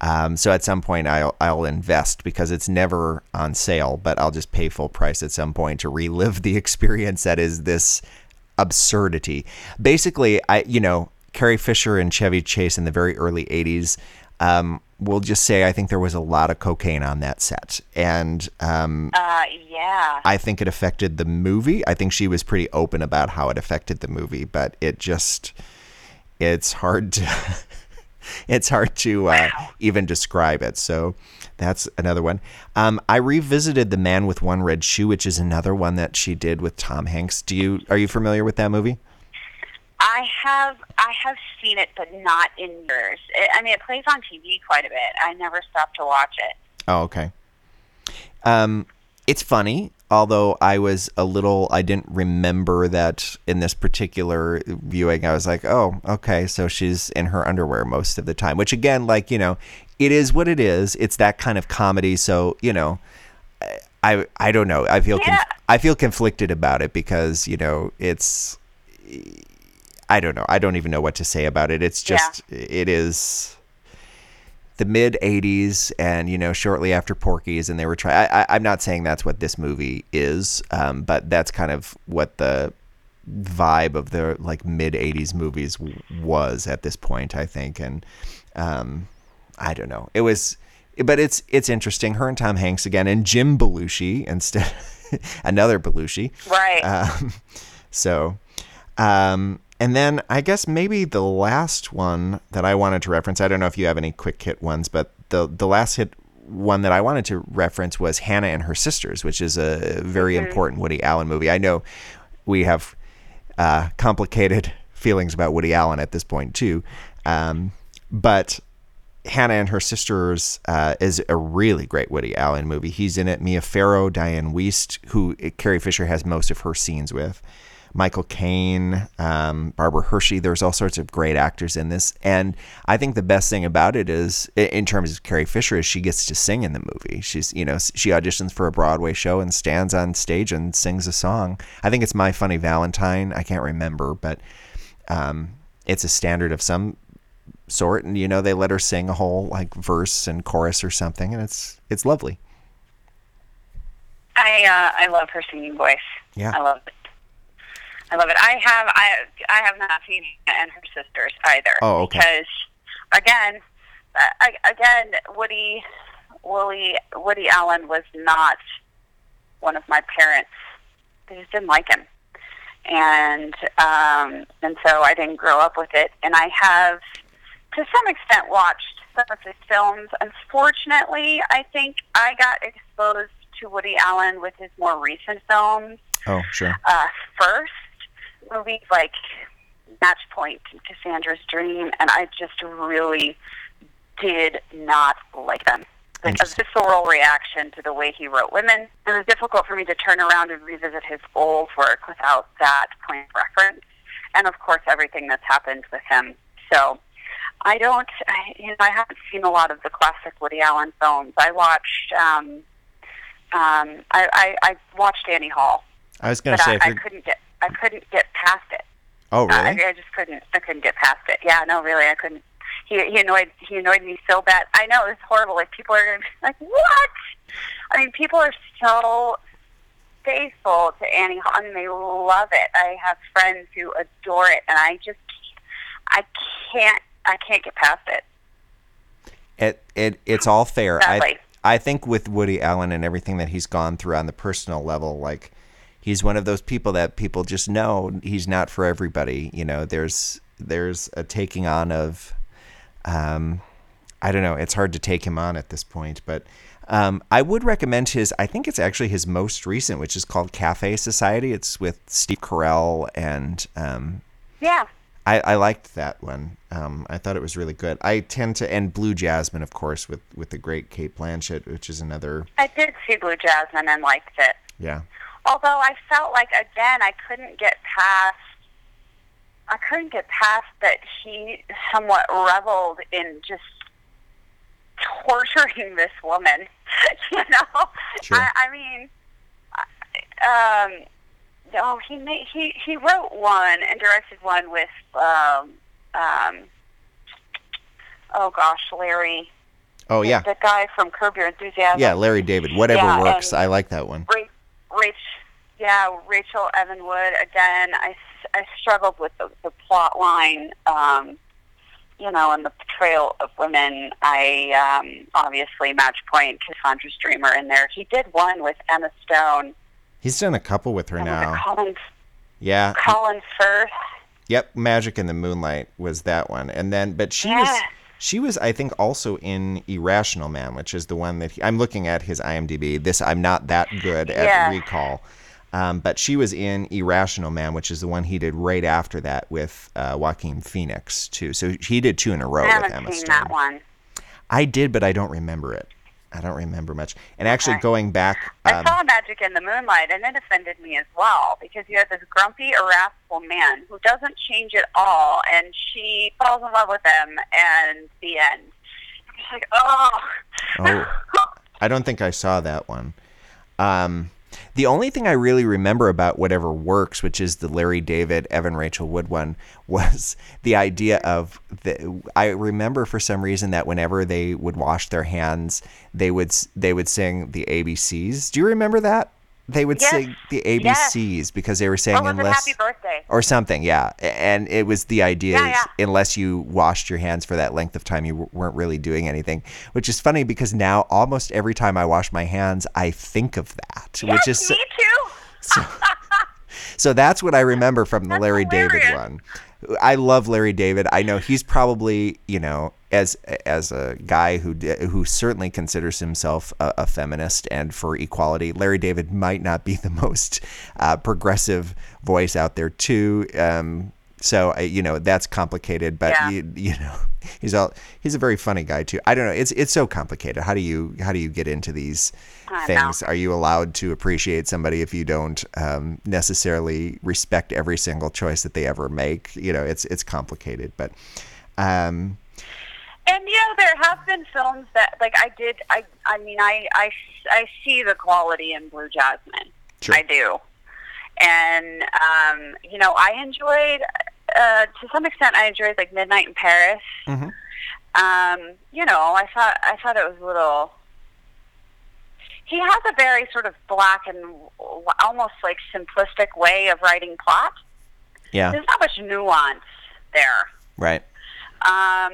Um, so at some point, I'll, I'll invest because it's never on sale, but I'll just pay full price at some point to relive the experience that is this absurdity. Basically, I you know Carrie Fisher and Chevy Chase in the very early '80s. Um, we'll just say I think there was a lot of cocaine on that set, and um, Uh, yeah. I think it affected the movie. I think she was pretty open about how it affected the movie, but it just it's hard to it's hard to uh, even describe it. So that's another one. Um, I revisited The Man with One Red Shoe, which is another one that she did with Tom Hanks. Do you are you familiar with that movie? I have I have seen it, but not in years. It, I mean, it plays on TV quite a bit. I never stopped to watch it. Oh, okay. Um, it's funny, although I was a little, I didn't remember that in this particular viewing. I was like, oh, okay, so she's in her underwear most of the time, which again, like, you know, it is what it is. It's that kind of comedy. So, you know, I, I don't know. I feel, Yeah. conf- I feel conflicted about it because, you know, it's, I don't know. I don't even know what to say about it. It's Yeah. just, it is the mid 80s and you know shortly after porky's and they were trying I, i'm not saying that's what this movie is um, but that's kind of what the vibe of the like mid 80s movies w- was at this point i think and um, i don't know it was but it's it's interesting her and tom hanks again and jim belushi instead another belushi Right. um, so, um, and then I guess maybe the last one that I wanted to reference. I don't know if you have any quick hit ones, but the the last hit one that I wanted to reference was Hannah and Her Sisters, which is a very important Woody Allen movie. I know we have uh, complicated feelings about Woody Allen at this point too, um, but Hannah and Her Sisters uh, is a really great Woody Allen movie. He's in it. Mia Farrow, Dianne Wiest, who Carrie Fisher has most of her scenes with, Michael Caine, um, Barbara Hershey. There's all sorts of great actors in this, and I think the best thing about it is, in terms of Carrie Fisher, is she gets to sing in the movie. She's you know she auditions for a Broadway show and stands on stage and sings a song. I think it's My Funny Valentine. I can't remember, but um, it's a standard of some sort and you know they let her sing a whole like verse and chorus or something and it's it's lovely I uh, I love her singing voice. Yeah. I love it. I love it. I have I I have not seen Hannah and her sisters either. Oh, okay. Because again, uh, I, again, Woody Woody Woody Allen was not one of my parents. They just didn't like him, and um, and so I didn't grow up with it. And I have, to some extent, watched some of his films. Unfortunately, I think I got exposed to Woody Allen with his more recent films oh sure uh, first. Movies like Match Point and Cassandra's Dream, and I just really did not like them. Like a visceral reaction to the way he wrote women. It was difficult for me to turn around and revisit his old work without that point of reference. And of course, everything that's happened with him. So I don't, I, you know, I haven't seen a lot of the classic Woody Allen films. I watched, um, um, I, I, I watched Annie Hall i was gonna say I, I couldn't get I couldn't get past it. oh I, really I just couldn't I couldn't get past it. Yeah, no, really, I couldn't. He he annoyed he annoyed me so bad. I know it's horrible. Like people are gonna be like, what? I mean, people are so faithful to Annie Hall. I mean, they love it. I have friends who adore it, and I just I can't I can't get past it. it, it it's all fair I, I think with woody allen and everything that he's gone through on the personal level like he's one of those people that people just know he's not for everybody you know there's there's a taking on of um i don't know it's hard to take him on at this point but um, I would recommend his. I think it's actually his most recent, which is called Cafe Society. It's with Steve Carell, and um, Yeah. I, I liked that one. Um, I thought it was really good. I tend to, and Blue Jasmine, of course, with with the great Cate Blanchett, which is another. I did see Blue Jasmine and liked it. Yeah, Although I felt like again I couldn't get past I couldn't get past that he somewhat reveled in just torturing this woman. you know? Sure. I, I mean um oh he made he he wrote one and directed one with um um oh gosh, Larry Oh yeah, the guy from Curb Your Enthusiasm. yeah. Larry David, whatever Yeah, works. I like that one. Rach, Rach, yeah, Rachel Evanwood. Again, I, I struggled with the, the plot line, um, you know, and the portrayal of women. I um, obviously Match Point, Cassandra's Dreamer in there. He did one with Emma Stone. He's done a couple with her now. Colin, Yeah. Colin Firth. Yep. Magic in the Moonlight was that one, and then but she Yeah. was she was I think also in Irrational Man, which is the one that he, I'm looking at his IMDb. This I'm not that good at Yeah. recall. Um, but she was in Irrational Man, which is the one he did right after that with uh, Joaquin Phoenix too. So he did two in a row I with haven't Emma seen Stone. that one. I did, but I don't remember it. I don't remember much. And actually, going back, I um, saw Magic in the Moonlight, and it offended me as well because you have this grumpy, irascible man who doesn't change at all, and she falls in love with him, and the end. It's like, oh. Oh. I don't think I saw that one. Um, the only thing I really remember about whatever works, which is the Larry David, Evan Rachel Wood one, was the idea of the. I remember for some reason that whenever they would wash their hands, they would they would sing the ABCs. Do you remember that? They would Yes. sing the Yes. ABCs because they were oh, saying Or unless Happy Birthday? or something, yeah. And it was the idea Yeah, yeah. unless you washed your hands for that length of time, you w- weren't really doing anything. Which is funny because now almost every time I wash my hands, I think of that, which is me too. so, so that's what I remember from the That's Larry David one. I love Larry David. I know he's probably, you know, as as a guy who who certainly considers himself a, a feminist and for equality. Larry David might not be the most uh, progressive voice out there too. Um, so you know that's complicated, but Yeah. you, you know he's all he's a very funny guy too. I don't know. It's it's so complicated. How do you how do you get into these I know. things? Are you allowed to appreciate somebody if you don't um, necessarily respect every single choice that they ever make? You know, it's it's complicated, but um, And you know, there have been films that, like, I did. I, I mean, I, I, I see the quality in Blue Jasmine. Sure. I do. And um, you know, I enjoyed, uh, to some extent, I enjoyed like Midnight in Paris. Mhm. Um, you know, I thought, I thought it was a little. He has a very sort of black and almost like simplistic way of writing plot. yeah, There's not much nuance there. right. Um,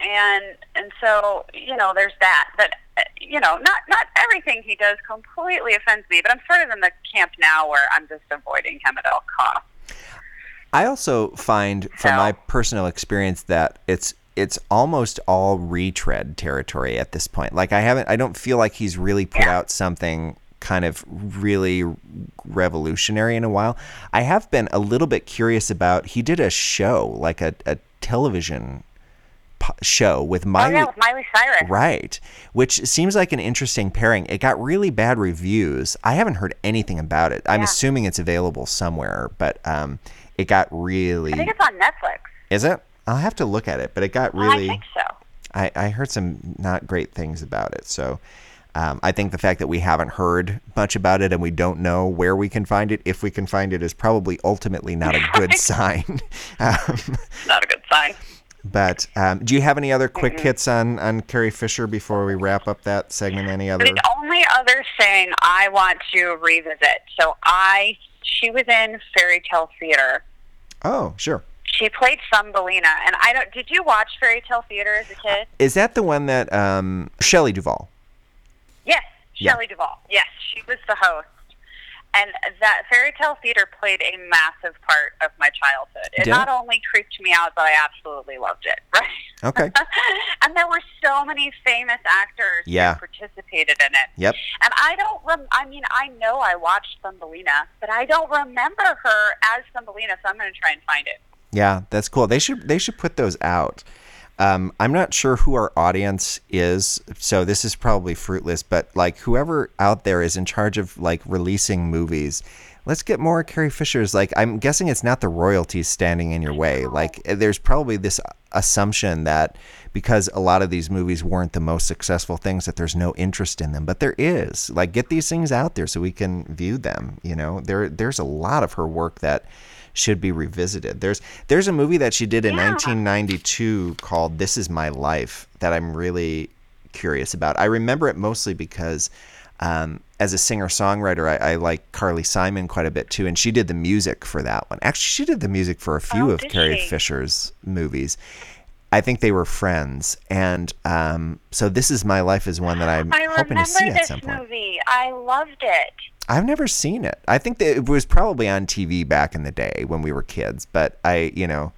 and and so you know, there's that. But uh, you know, not not everything he does completely offends me. But I'm sort of in the camp now where I'm just avoiding him at all costs. I also find from my personal experience that it's it's almost all retread territory at this point. Like I haven't I don't feel like he's really put Yeah. out something kind of really revolutionary in a while. I have been a little bit curious about he did a show, like a, a television show with Oh Miley yeah, with Miley Cyrus. Right, which seems like an interesting pairing. It got really bad reviews. I haven't heard anything about it. I'm Yeah. assuming it's available somewhere, but um, it got really. I think it's on Netflix. Is it? I'll have to look at it, but it got really. I think so. I, I heard some not great things about it. So um, I think the fact that we haven't heard much about it and we don't know where we can find it, if we can find it, is probably ultimately not a good sign. um, Not a good sign. But um, do you have any other quick hits on, on Carrie Fisher before we wrap up that segment? Any other? The only other thing I want to revisit. So I, she was in Fairy Tale Theater. Oh, sure. She played Thumbelina, and I don't. Did you watch Fairy Tale Theater as a kid? Is that the one that um, Shelley Duvall? Yes, Yeah. Shelley Duvall. Yes, she was the host. And that fairy tale theater played a massive part of my childhood. It not only creeped me out, but I absolutely loved it. Right? Okay. and there were so many famous actors Yeah. who participated in it. Yep. And I don't. Rem- I mean, I know I watched Thumbelina, but I don't remember her as Thumbelina. So I'm going to try and find it. Yeah, that's cool. They should they should put those out. Um, I'm not sure who our audience is, so this is probably fruitless. But like whoever out there is in charge of like releasing movies, let's get more Carrie Fisher's. Like I'm guessing it's not the royalties standing in your way. Like there's probably this assumption that because a lot of these movies weren't the most successful things that there's no interest in them, but there is. Like get these things out there so we can view them. You know, there there's a lot of her work that should be revisited. There's there's a movie that she did in Yeah. 1992 called This Is My Life that I'm really curious about. I remember it mostly because um, as a singer songwriter, I, I like Carly Simon quite a bit too, and she did the music for that one. Actually, she did the music for a few Oh, of Carrie she? Fisher's movies. I think they were friends, and um, so This Is My Life is one that I'm I hoping to see at this some point. movie. I loved it. I've never seen it. I think that it was probably on TV back in the day when we were kids, but I, you know,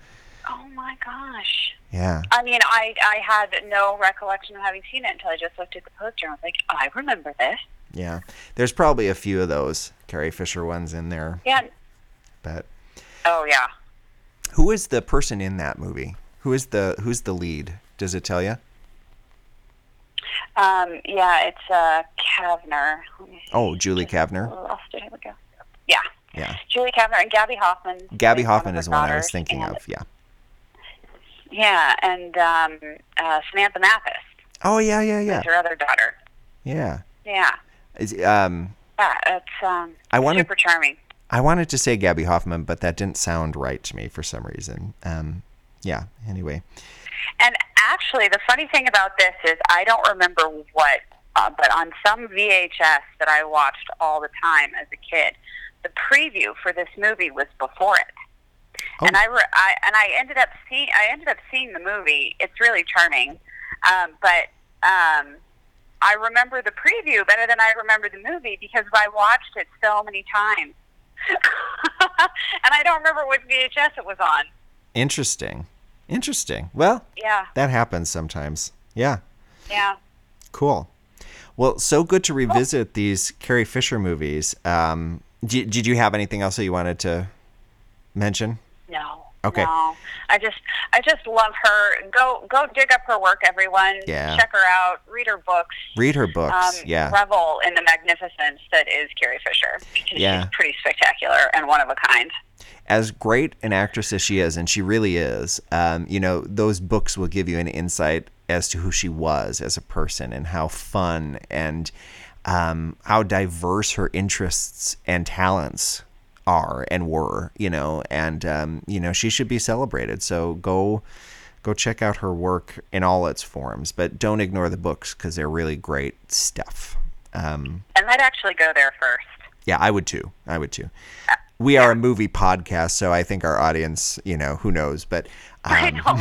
Oh my gosh. yeah. I mean, I I had no recollection of having seen it until I just looked at the poster and I was like, oh, I remember this. Yeah, there's probably a few of those Carrie Fisher ones in there, Yeah. but Oh yeah. who is the person in that movie? Who is the who's the lead? Does it tell you? Um, yeah, it's uh, Kavner. Let me see. Oh, Julie Kavner. Lost it. Here we go. Yeah, Yeah. Julie Kavner and Gaby Hoffmann. Gaby plays one Hoffmann is one I was thinking and- of. Yeah. Yeah, and um, uh, Samantha Mathis Oh yeah, yeah, yeah, her other daughter. yeah. Yeah, Is, um, yeah, it's um, I wanted super charming. I wanted to say Gaby Hoffmann, but that didn't sound right to me for some reason. Um, yeah. Anyway. And actually, the funny thing about this is I don't remember what, uh, but on some VHS that I watched all the time as a kid, the preview for this movie was before it. Oh. And I, re- I and I ended up seeing I ended up seeing the movie. It's really charming, um, but um, I remember the preview better than I remember the movie because I watched it so many times, and I don't remember what VHS it was on. Interesting. Interesting. Well, Yeah, that happens sometimes. Yeah. yeah. Cool. Well, so good to revisit these Carrie Fisher movies. Um, did, did you have anything else that you wanted to mention? No. Okay. No. I just I just love her. Go go dig up her work, everyone. Yeah. Check her out. Read her books. Read her books. Um, yeah. Revel in the magnificence that is Carrie Fisher. Yeah. She's pretty spectacular and one of a kind. As great an actress as she is, and she really is, um, you know, those books will give you an insight as to who she was as a person and how fun and um, how diverse her interests and talents are and were, you know, and um, you know she should be celebrated. So go go check out her work in all its forms, but don't ignore the books because they're really great stuff. Um, And I'd actually go there first. yeah, I would too. I would too. We are a movie podcast, so I think our audience, you know, who knows, but I um, know.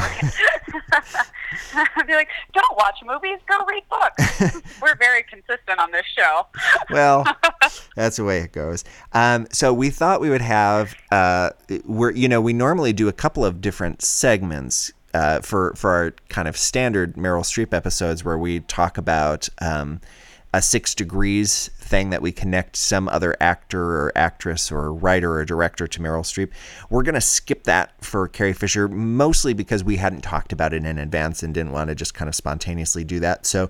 I'd be like, don't watch movies, go read books. We're very consistent on this show. well, that's the way it goes. Um, so we thought we would have, uh, we're, you know, we normally do a couple of different segments uh, for for our kind of standard Meryl Streep episodes where we talk about um, a six degrees thing that we connect some other actor or actress or writer or director to Meryl Streep. We're going to skip that for Carrie Fisher, mostly because we hadn't talked about it in advance and didn't want to just kind of spontaneously do that. So,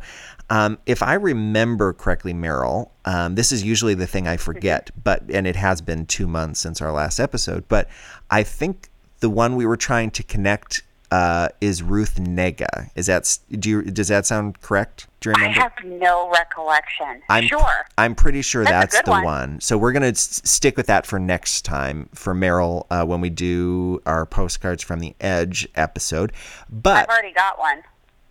um, if I remember correctly, Meryl, um, this is usually the thing I forget, but and it has been two months since our last episode, but I think the one we were trying to connect uh, is Ruth Negga. Is that s- do you does that sound correct? Do you I have no recollection. I'm sure. I'm pretty sure That's that's, the one. So we're gonna s- stick with that for next time for Meryl uh, when we do our postcards from the Edge episode. But I've already got one.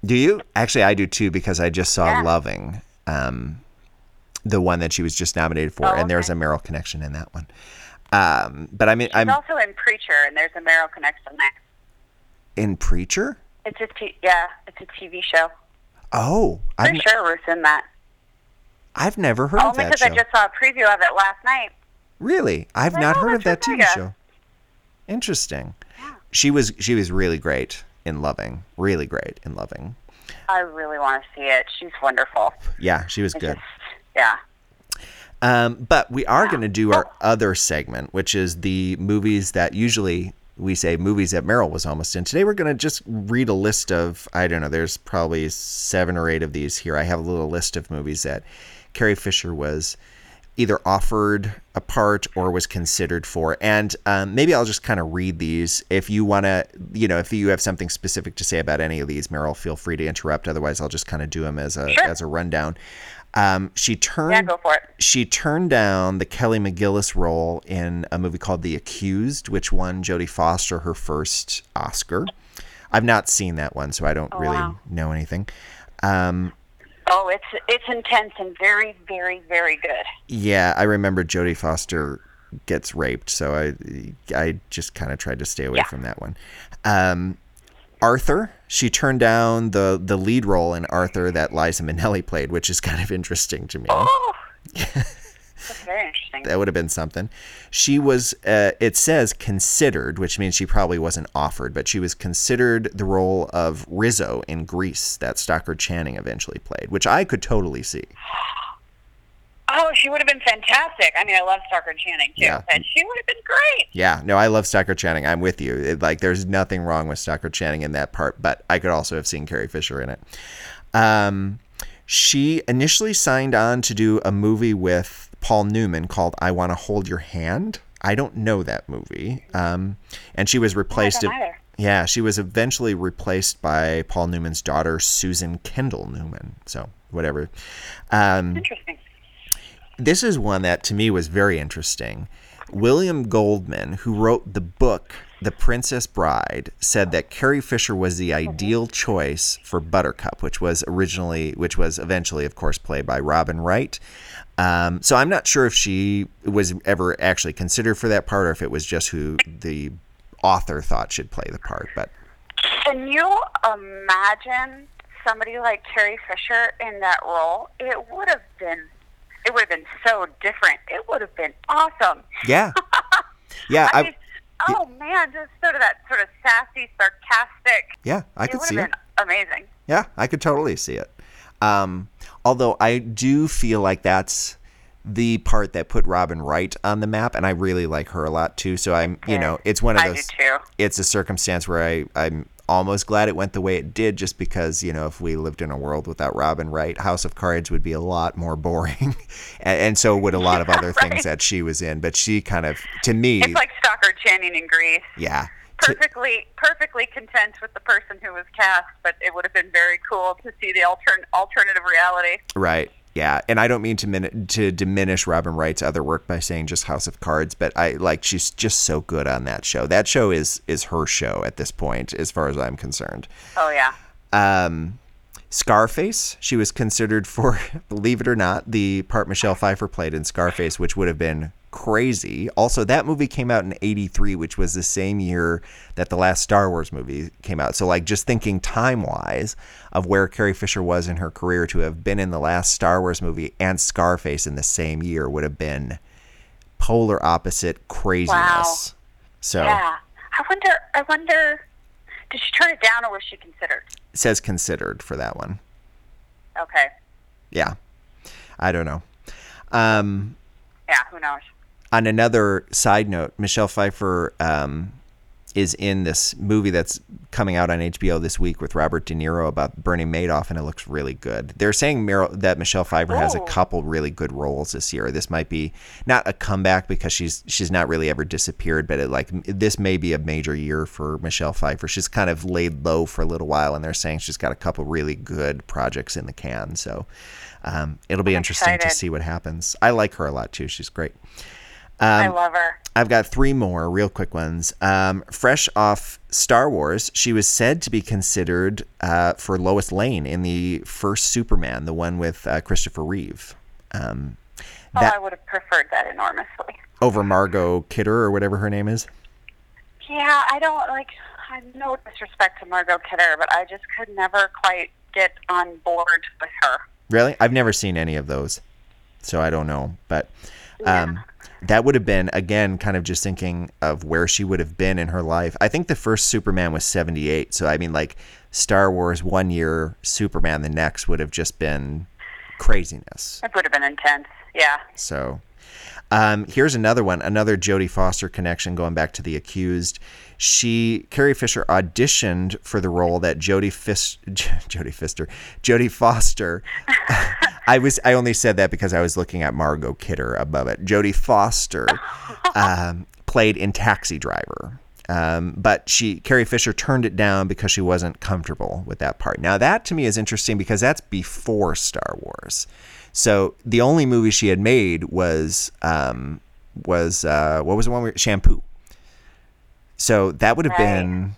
do you? Actually, I do too because I just saw Yeah. Loving, um, the one that she was just nominated for, Oh, and there's a. Meryl connection in that one. Um, but I mean, She's I'm also in Preacher, and there's a Meryl connection there. In Preacher. It's a t- yeah, it's a TV show. Oh, I've, Pretty sure Ruth's in that. I've never heard of Only that because show. I just saw a preview of it last night. Really, I've I not know, heard of that TV show. Interesting. She was she was really great in Loving. Really great in Loving. I really want to see it. She's wonderful. Yeah, she was I good. just- yeah. Um, but we are going to do our other segment, which is the movies that usually we say movies that Meryl was almost in. Today we're going to just read a list of, I don't know, there's probably seven or eight of these here. I have a little list of movies that Carrie Fisher was either offered a part or was considered for. And um, maybe I'll just kind of read these. If you want to, you know, if you have something specific to say about any of these, Meryl, feel free to interrupt. Otherwise, I'll just kind of do them as a Sure. as a rundown. Um, she turned Yeah, go for it. she turned down the Kelly McGillis role in a movie called The Accused, which won Jodie Foster her first Oscar. I've not seen that one, so I don't really wow. know anything. Um, Oh, it's it's intense and very, very, very good. yeah, I remember Jodie Foster gets raped, so I I just kind of tried to stay away Yeah. from that one. Um, Arthur, she turned down the the lead role in Arthur that Liza Minnelli played, which is kind of interesting to me. Oh, that's very interesting. that would have been something. She was, uh, it says considered, which means she probably wasn't offered, but she was considered the role of Rizzo in Grease that Stockard Channing eventually played, which I could totally see. Oh, she would have been fantastic. I mean, I love Stockard Channing too, Yeah. and she would have been great. Yeah, no, I love Stockard Channing. I'm with you. It, like, there's nothing wrong with Stockard Channing in that part, but I could also have seen Carrie Fisher in it. Um, She initially signed on to do a movie with Paul Newman called I Want to Hold Your Hand. I don't know that movie. Um, and she was replaced. yeah, she was eventually replaced by Paul Newman's daughter, Susan Kendall Newman. So, whatever. Um, Interesting. This is one that to me was very interesting. William Goldman, who wrote the book The Princess Bride, said that Carrie Fisher was the ideal choice for Buttercup, which was originally, which was eventually, of course, played by Robin Wright. Um, so I'm not sure if she was ever actually considered for that part, or if it was just who the author thought should play the part. But Can you imagine somebody like Carrie Fisher in that role? It would have been. It would have been so different. It would have been awesome. yeah, yeah, I I, mean, oh man, just sort of that sort of sassy, sarcastic. yeah, I it could would see have it. been amazing. Yeah, I could totally see it. Um, although I do feel like that's the part that put Robin Wright on the map, and I really like her a lot too. So I'm, you know, it's one of I do those. too. It's a circumstance where I I'm almost glad it went the way it did, just because you know if we lived in a world without Robin Wright, House of Cards would be a lot more boring, and, and so would a lot of other things that she was in. But she kind of, to me, It's like Stockard Channing in Grease. yeah. Perfectly, perfectly content with the person who was cast, but it would have been very cool to see the altern- alternative reality. Right. Yeah, and I don't mean to min- to diminish Robin Wright's other work by saying just House of Cards, but I like she's just so good on that show. That show is is her show at this point, as far as I'm concerned. Oh yeah. Um, Scarface, she was considered for, believe it or not, the part Michelle Pfeiffer played in Scarface, which would have been crazy. Also, that movie came out in 83, which was the same year that the last Star Wars movie came out. So, like, just thinking time wise of where Carrie Fisher was in her career to have been in the last Star Wars movie and Scarface in the same year would have been polar opposite craziness. So, Yeah. I wonder. I wonder. Did she turn it down, or was she considered? it says considered for that one. Okay. Yeah. I don't know. Um, Yeah. Who knows? On another side note, Michelle Pfeiffer um, is in this movie that's coming out on HBO this week with Robert De Niro about Bernie Madoff, and it looks really good. They're saying Meryl, that Michelle Pfeiffer has a Oh. couple really good roles this year. This might be not a comeback because she's she's not really ever disappeared, but it, like this may be a major year for Michelle Pfeiffer. She's kind of laid low for a little while, and they're saying she's got a couple really good projects in the can. So um, it'll be I'm interesting to see what happens. I like her a lot too. She's great. I love her. I've got three more real quick ones. Um, fresh off Star Wars, she was said to be considered uh, for Lois Lane in the first Superman, the one with uh, Christopher Reeve, um, Oh, I would have preferred that enormously. over Margot Kidder or whatever her name is. Yeah, I don't like. I have no disrespect to Margot Kidder, but I just could never quite get on board with her. Really, I've never seen any of those, so I don't know. But um, that would have been again kind of just thinking of where she would have been in her life. I think the first Superman was '78, so I mean, like Star Wars one year, Superman the next would have just been craziness. It would have been intense. Yeah. So um, here's another one, another Jodie Foster connection going back to the accused. She Carrie Fisher auditioned for the role that Jodie Fis- Jodie Fister Jodie Foster. I was I only said that because I was looking at Margot Kidder above it. Jodie Foster um, played in Taxi Driver. Um, but she Carrie Fisher turned it down because she wasn't comfortable with that part. Now that to me is interesting because that's before Star Wars. So the only movie she had made was um, was uh, what was the one where Shampoo. So that would have Right. been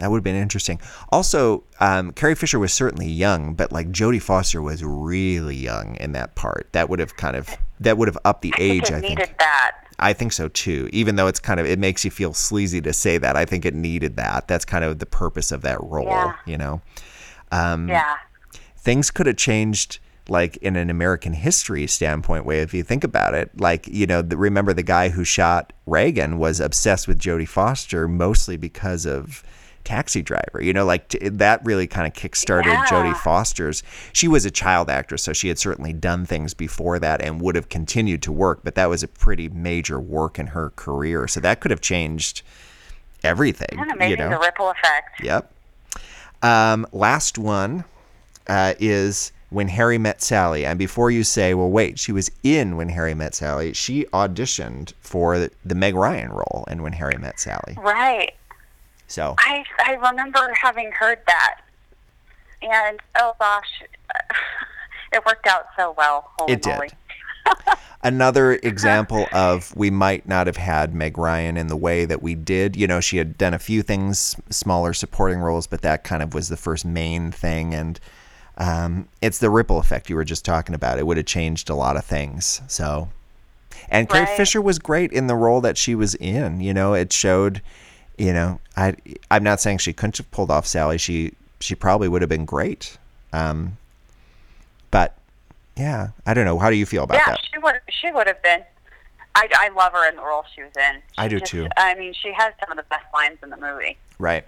that would have been interesting. Also, um, Carrie Fisher was certainly young, but like Jodie Foster was really young in that part. That would have kind of that would have upped the I age. think I think. needed that. I think so too. Even though it's kind of it makes you feel sleazy to say that. I think it needed that. That's kind of the purpose of that role. Yeah. You know. Um, Yeah. things could have changed like in an American history standpoint way if you think about it like you know the, remember the guy who shot Reagan was obsessed with Jodie Foster mostly because of Taxi Driver you know like t- that really kind of kickstarted Yeah. Jodie Foster's she was a child actress so she had certainly done things before that and would have continued to work but that was a pretty major work in her career so that could have changed everything Kind of amazing you know the ripple effect. Yep. Um, last one uh, is when Harry Met Sally. And before you say, well, wait, she was in When Harry Met Sally, she auditioned for the, the Meg Ryan role in When Harry Met Sally. Right. So, I I remember having heard that, and oh gosh, it worked out so well. Holy It did. another example of we might not have had Meg Ryan in the way that we did. You know, she had done a few things, smaller supporting roles, but that kind of was the first main thing. And um, it's the ripple effect you were just talking about. It would have changed a lot of things. So, and Carrie Right. Fisher was great in the role that she was in. You know, it showed. You know, I I'm not saying she couldn't have pulled off Sally. She she probably would have been great. Um, but yeah, I don't know. How do you feel about Yeah, that? she would she would have been. I, I love her in the role she was in. I do just- too. I mean, she has some of the best lines in the movie. Right.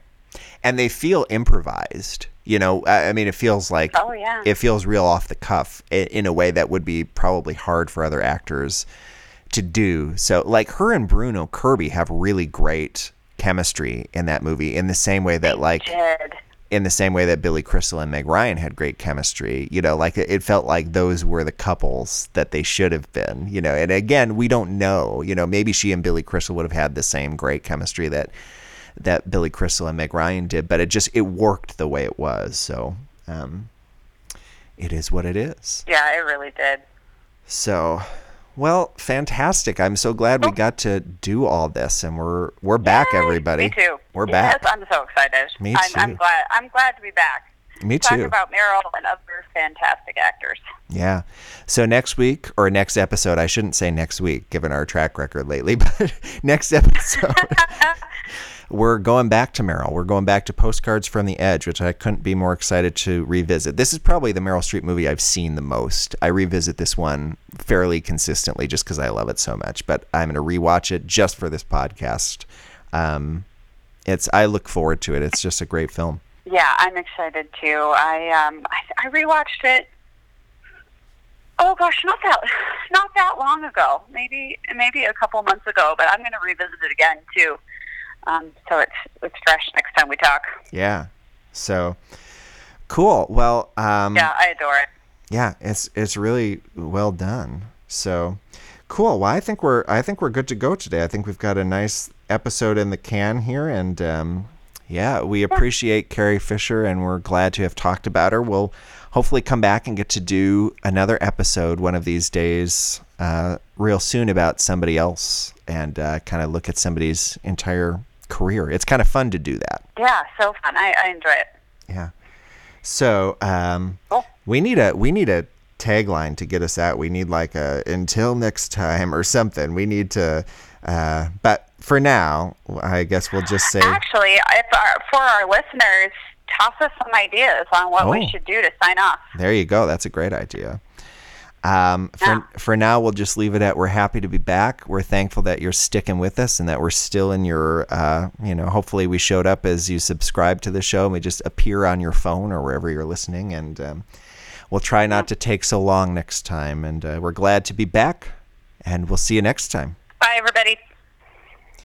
And they feel improvised. You know, I I mean, it feels like Oh, yeah. it feels real off the cuff i- in a way that would be probably hard for other actors to do. So, like her and Bruno Kirby have really great chemistry in that movie in the same way that like in the same way that Billy Crystal and Meg Ryan had great chemistry. You know, like it, felt like those were the couples that they should have been. You know, and again, we don't know. You know, maybe she and Billy Crystal would have had the same great chemistry that that Billy Crystal and Meg Ryan did, but it just it worked the way it was. So, um, it is what it is. yeah, it really did. So, well, fantastic. I'm so glad we oh. got to do all this, and we're we're back, Yay! everybody. Me too. We're yes, back. I'm so excited. Me I'm, too. I'm glad. I'm glad to be back. Me Talk too. about Meryl and other fantastic actors. Yeah. So next week or next episode, I shouldn't say next week given our track record lately, but next episode, we're going back to Meryl. We're going back to Postcards from the Edge, which I couldn't be more excited to revisit. This is probably the Meryl Streep movie I've seen the most. I revisit this one fairly consistently just because I love it so much, but I'm going to rewatch it just for this podcast. Um, it's I look forward to it. It's just a great film. Yeah, I'm excited too. I um I, I rewatched it. Oh gosh, not that not that long ago. Maybe maybe a couple months ago, but I'm going to revisit it again too. Um, so it's it's fresh next time we talk. Yeah. So cool. Well, um, Yeah, I adore it. yeah, it's it's really well done. So cool. Well, I think we're I think we're good to go today. I think we've got a nice episode in the can here, and um, yeah, we appreciate Carrie Fisher, and we're glad to have talked about her. We'll hopefully come back and get to do another episode one of these days, uh, real soon about somebody else, and uh, kind of look at somebody's entire career. It's kind of fun to do that. Yeah, so fun. I, I enjoy it. Yeah. So um, Cool. we need a we need a tagline to get us out. We need like a until next time or something. We need to. Uh, but for now, I guess we'll just say Actually, if our, for our listeners, toss us some ideas on what Oh. we should do to sign off. there you go. That's a great idea. Um, for Yeah. for now, we'll just leave it at we're happy to be back. We're thankful that you're sticking with us and that we're still in your. Uh, you know, hopefully we showed up as you subscribe to the show and we just appear on your phone or wherever you're listening. And um, we'll try not to take so long next time. And uh, we're glad to be back. And we'll see you next time. Bye, everybody.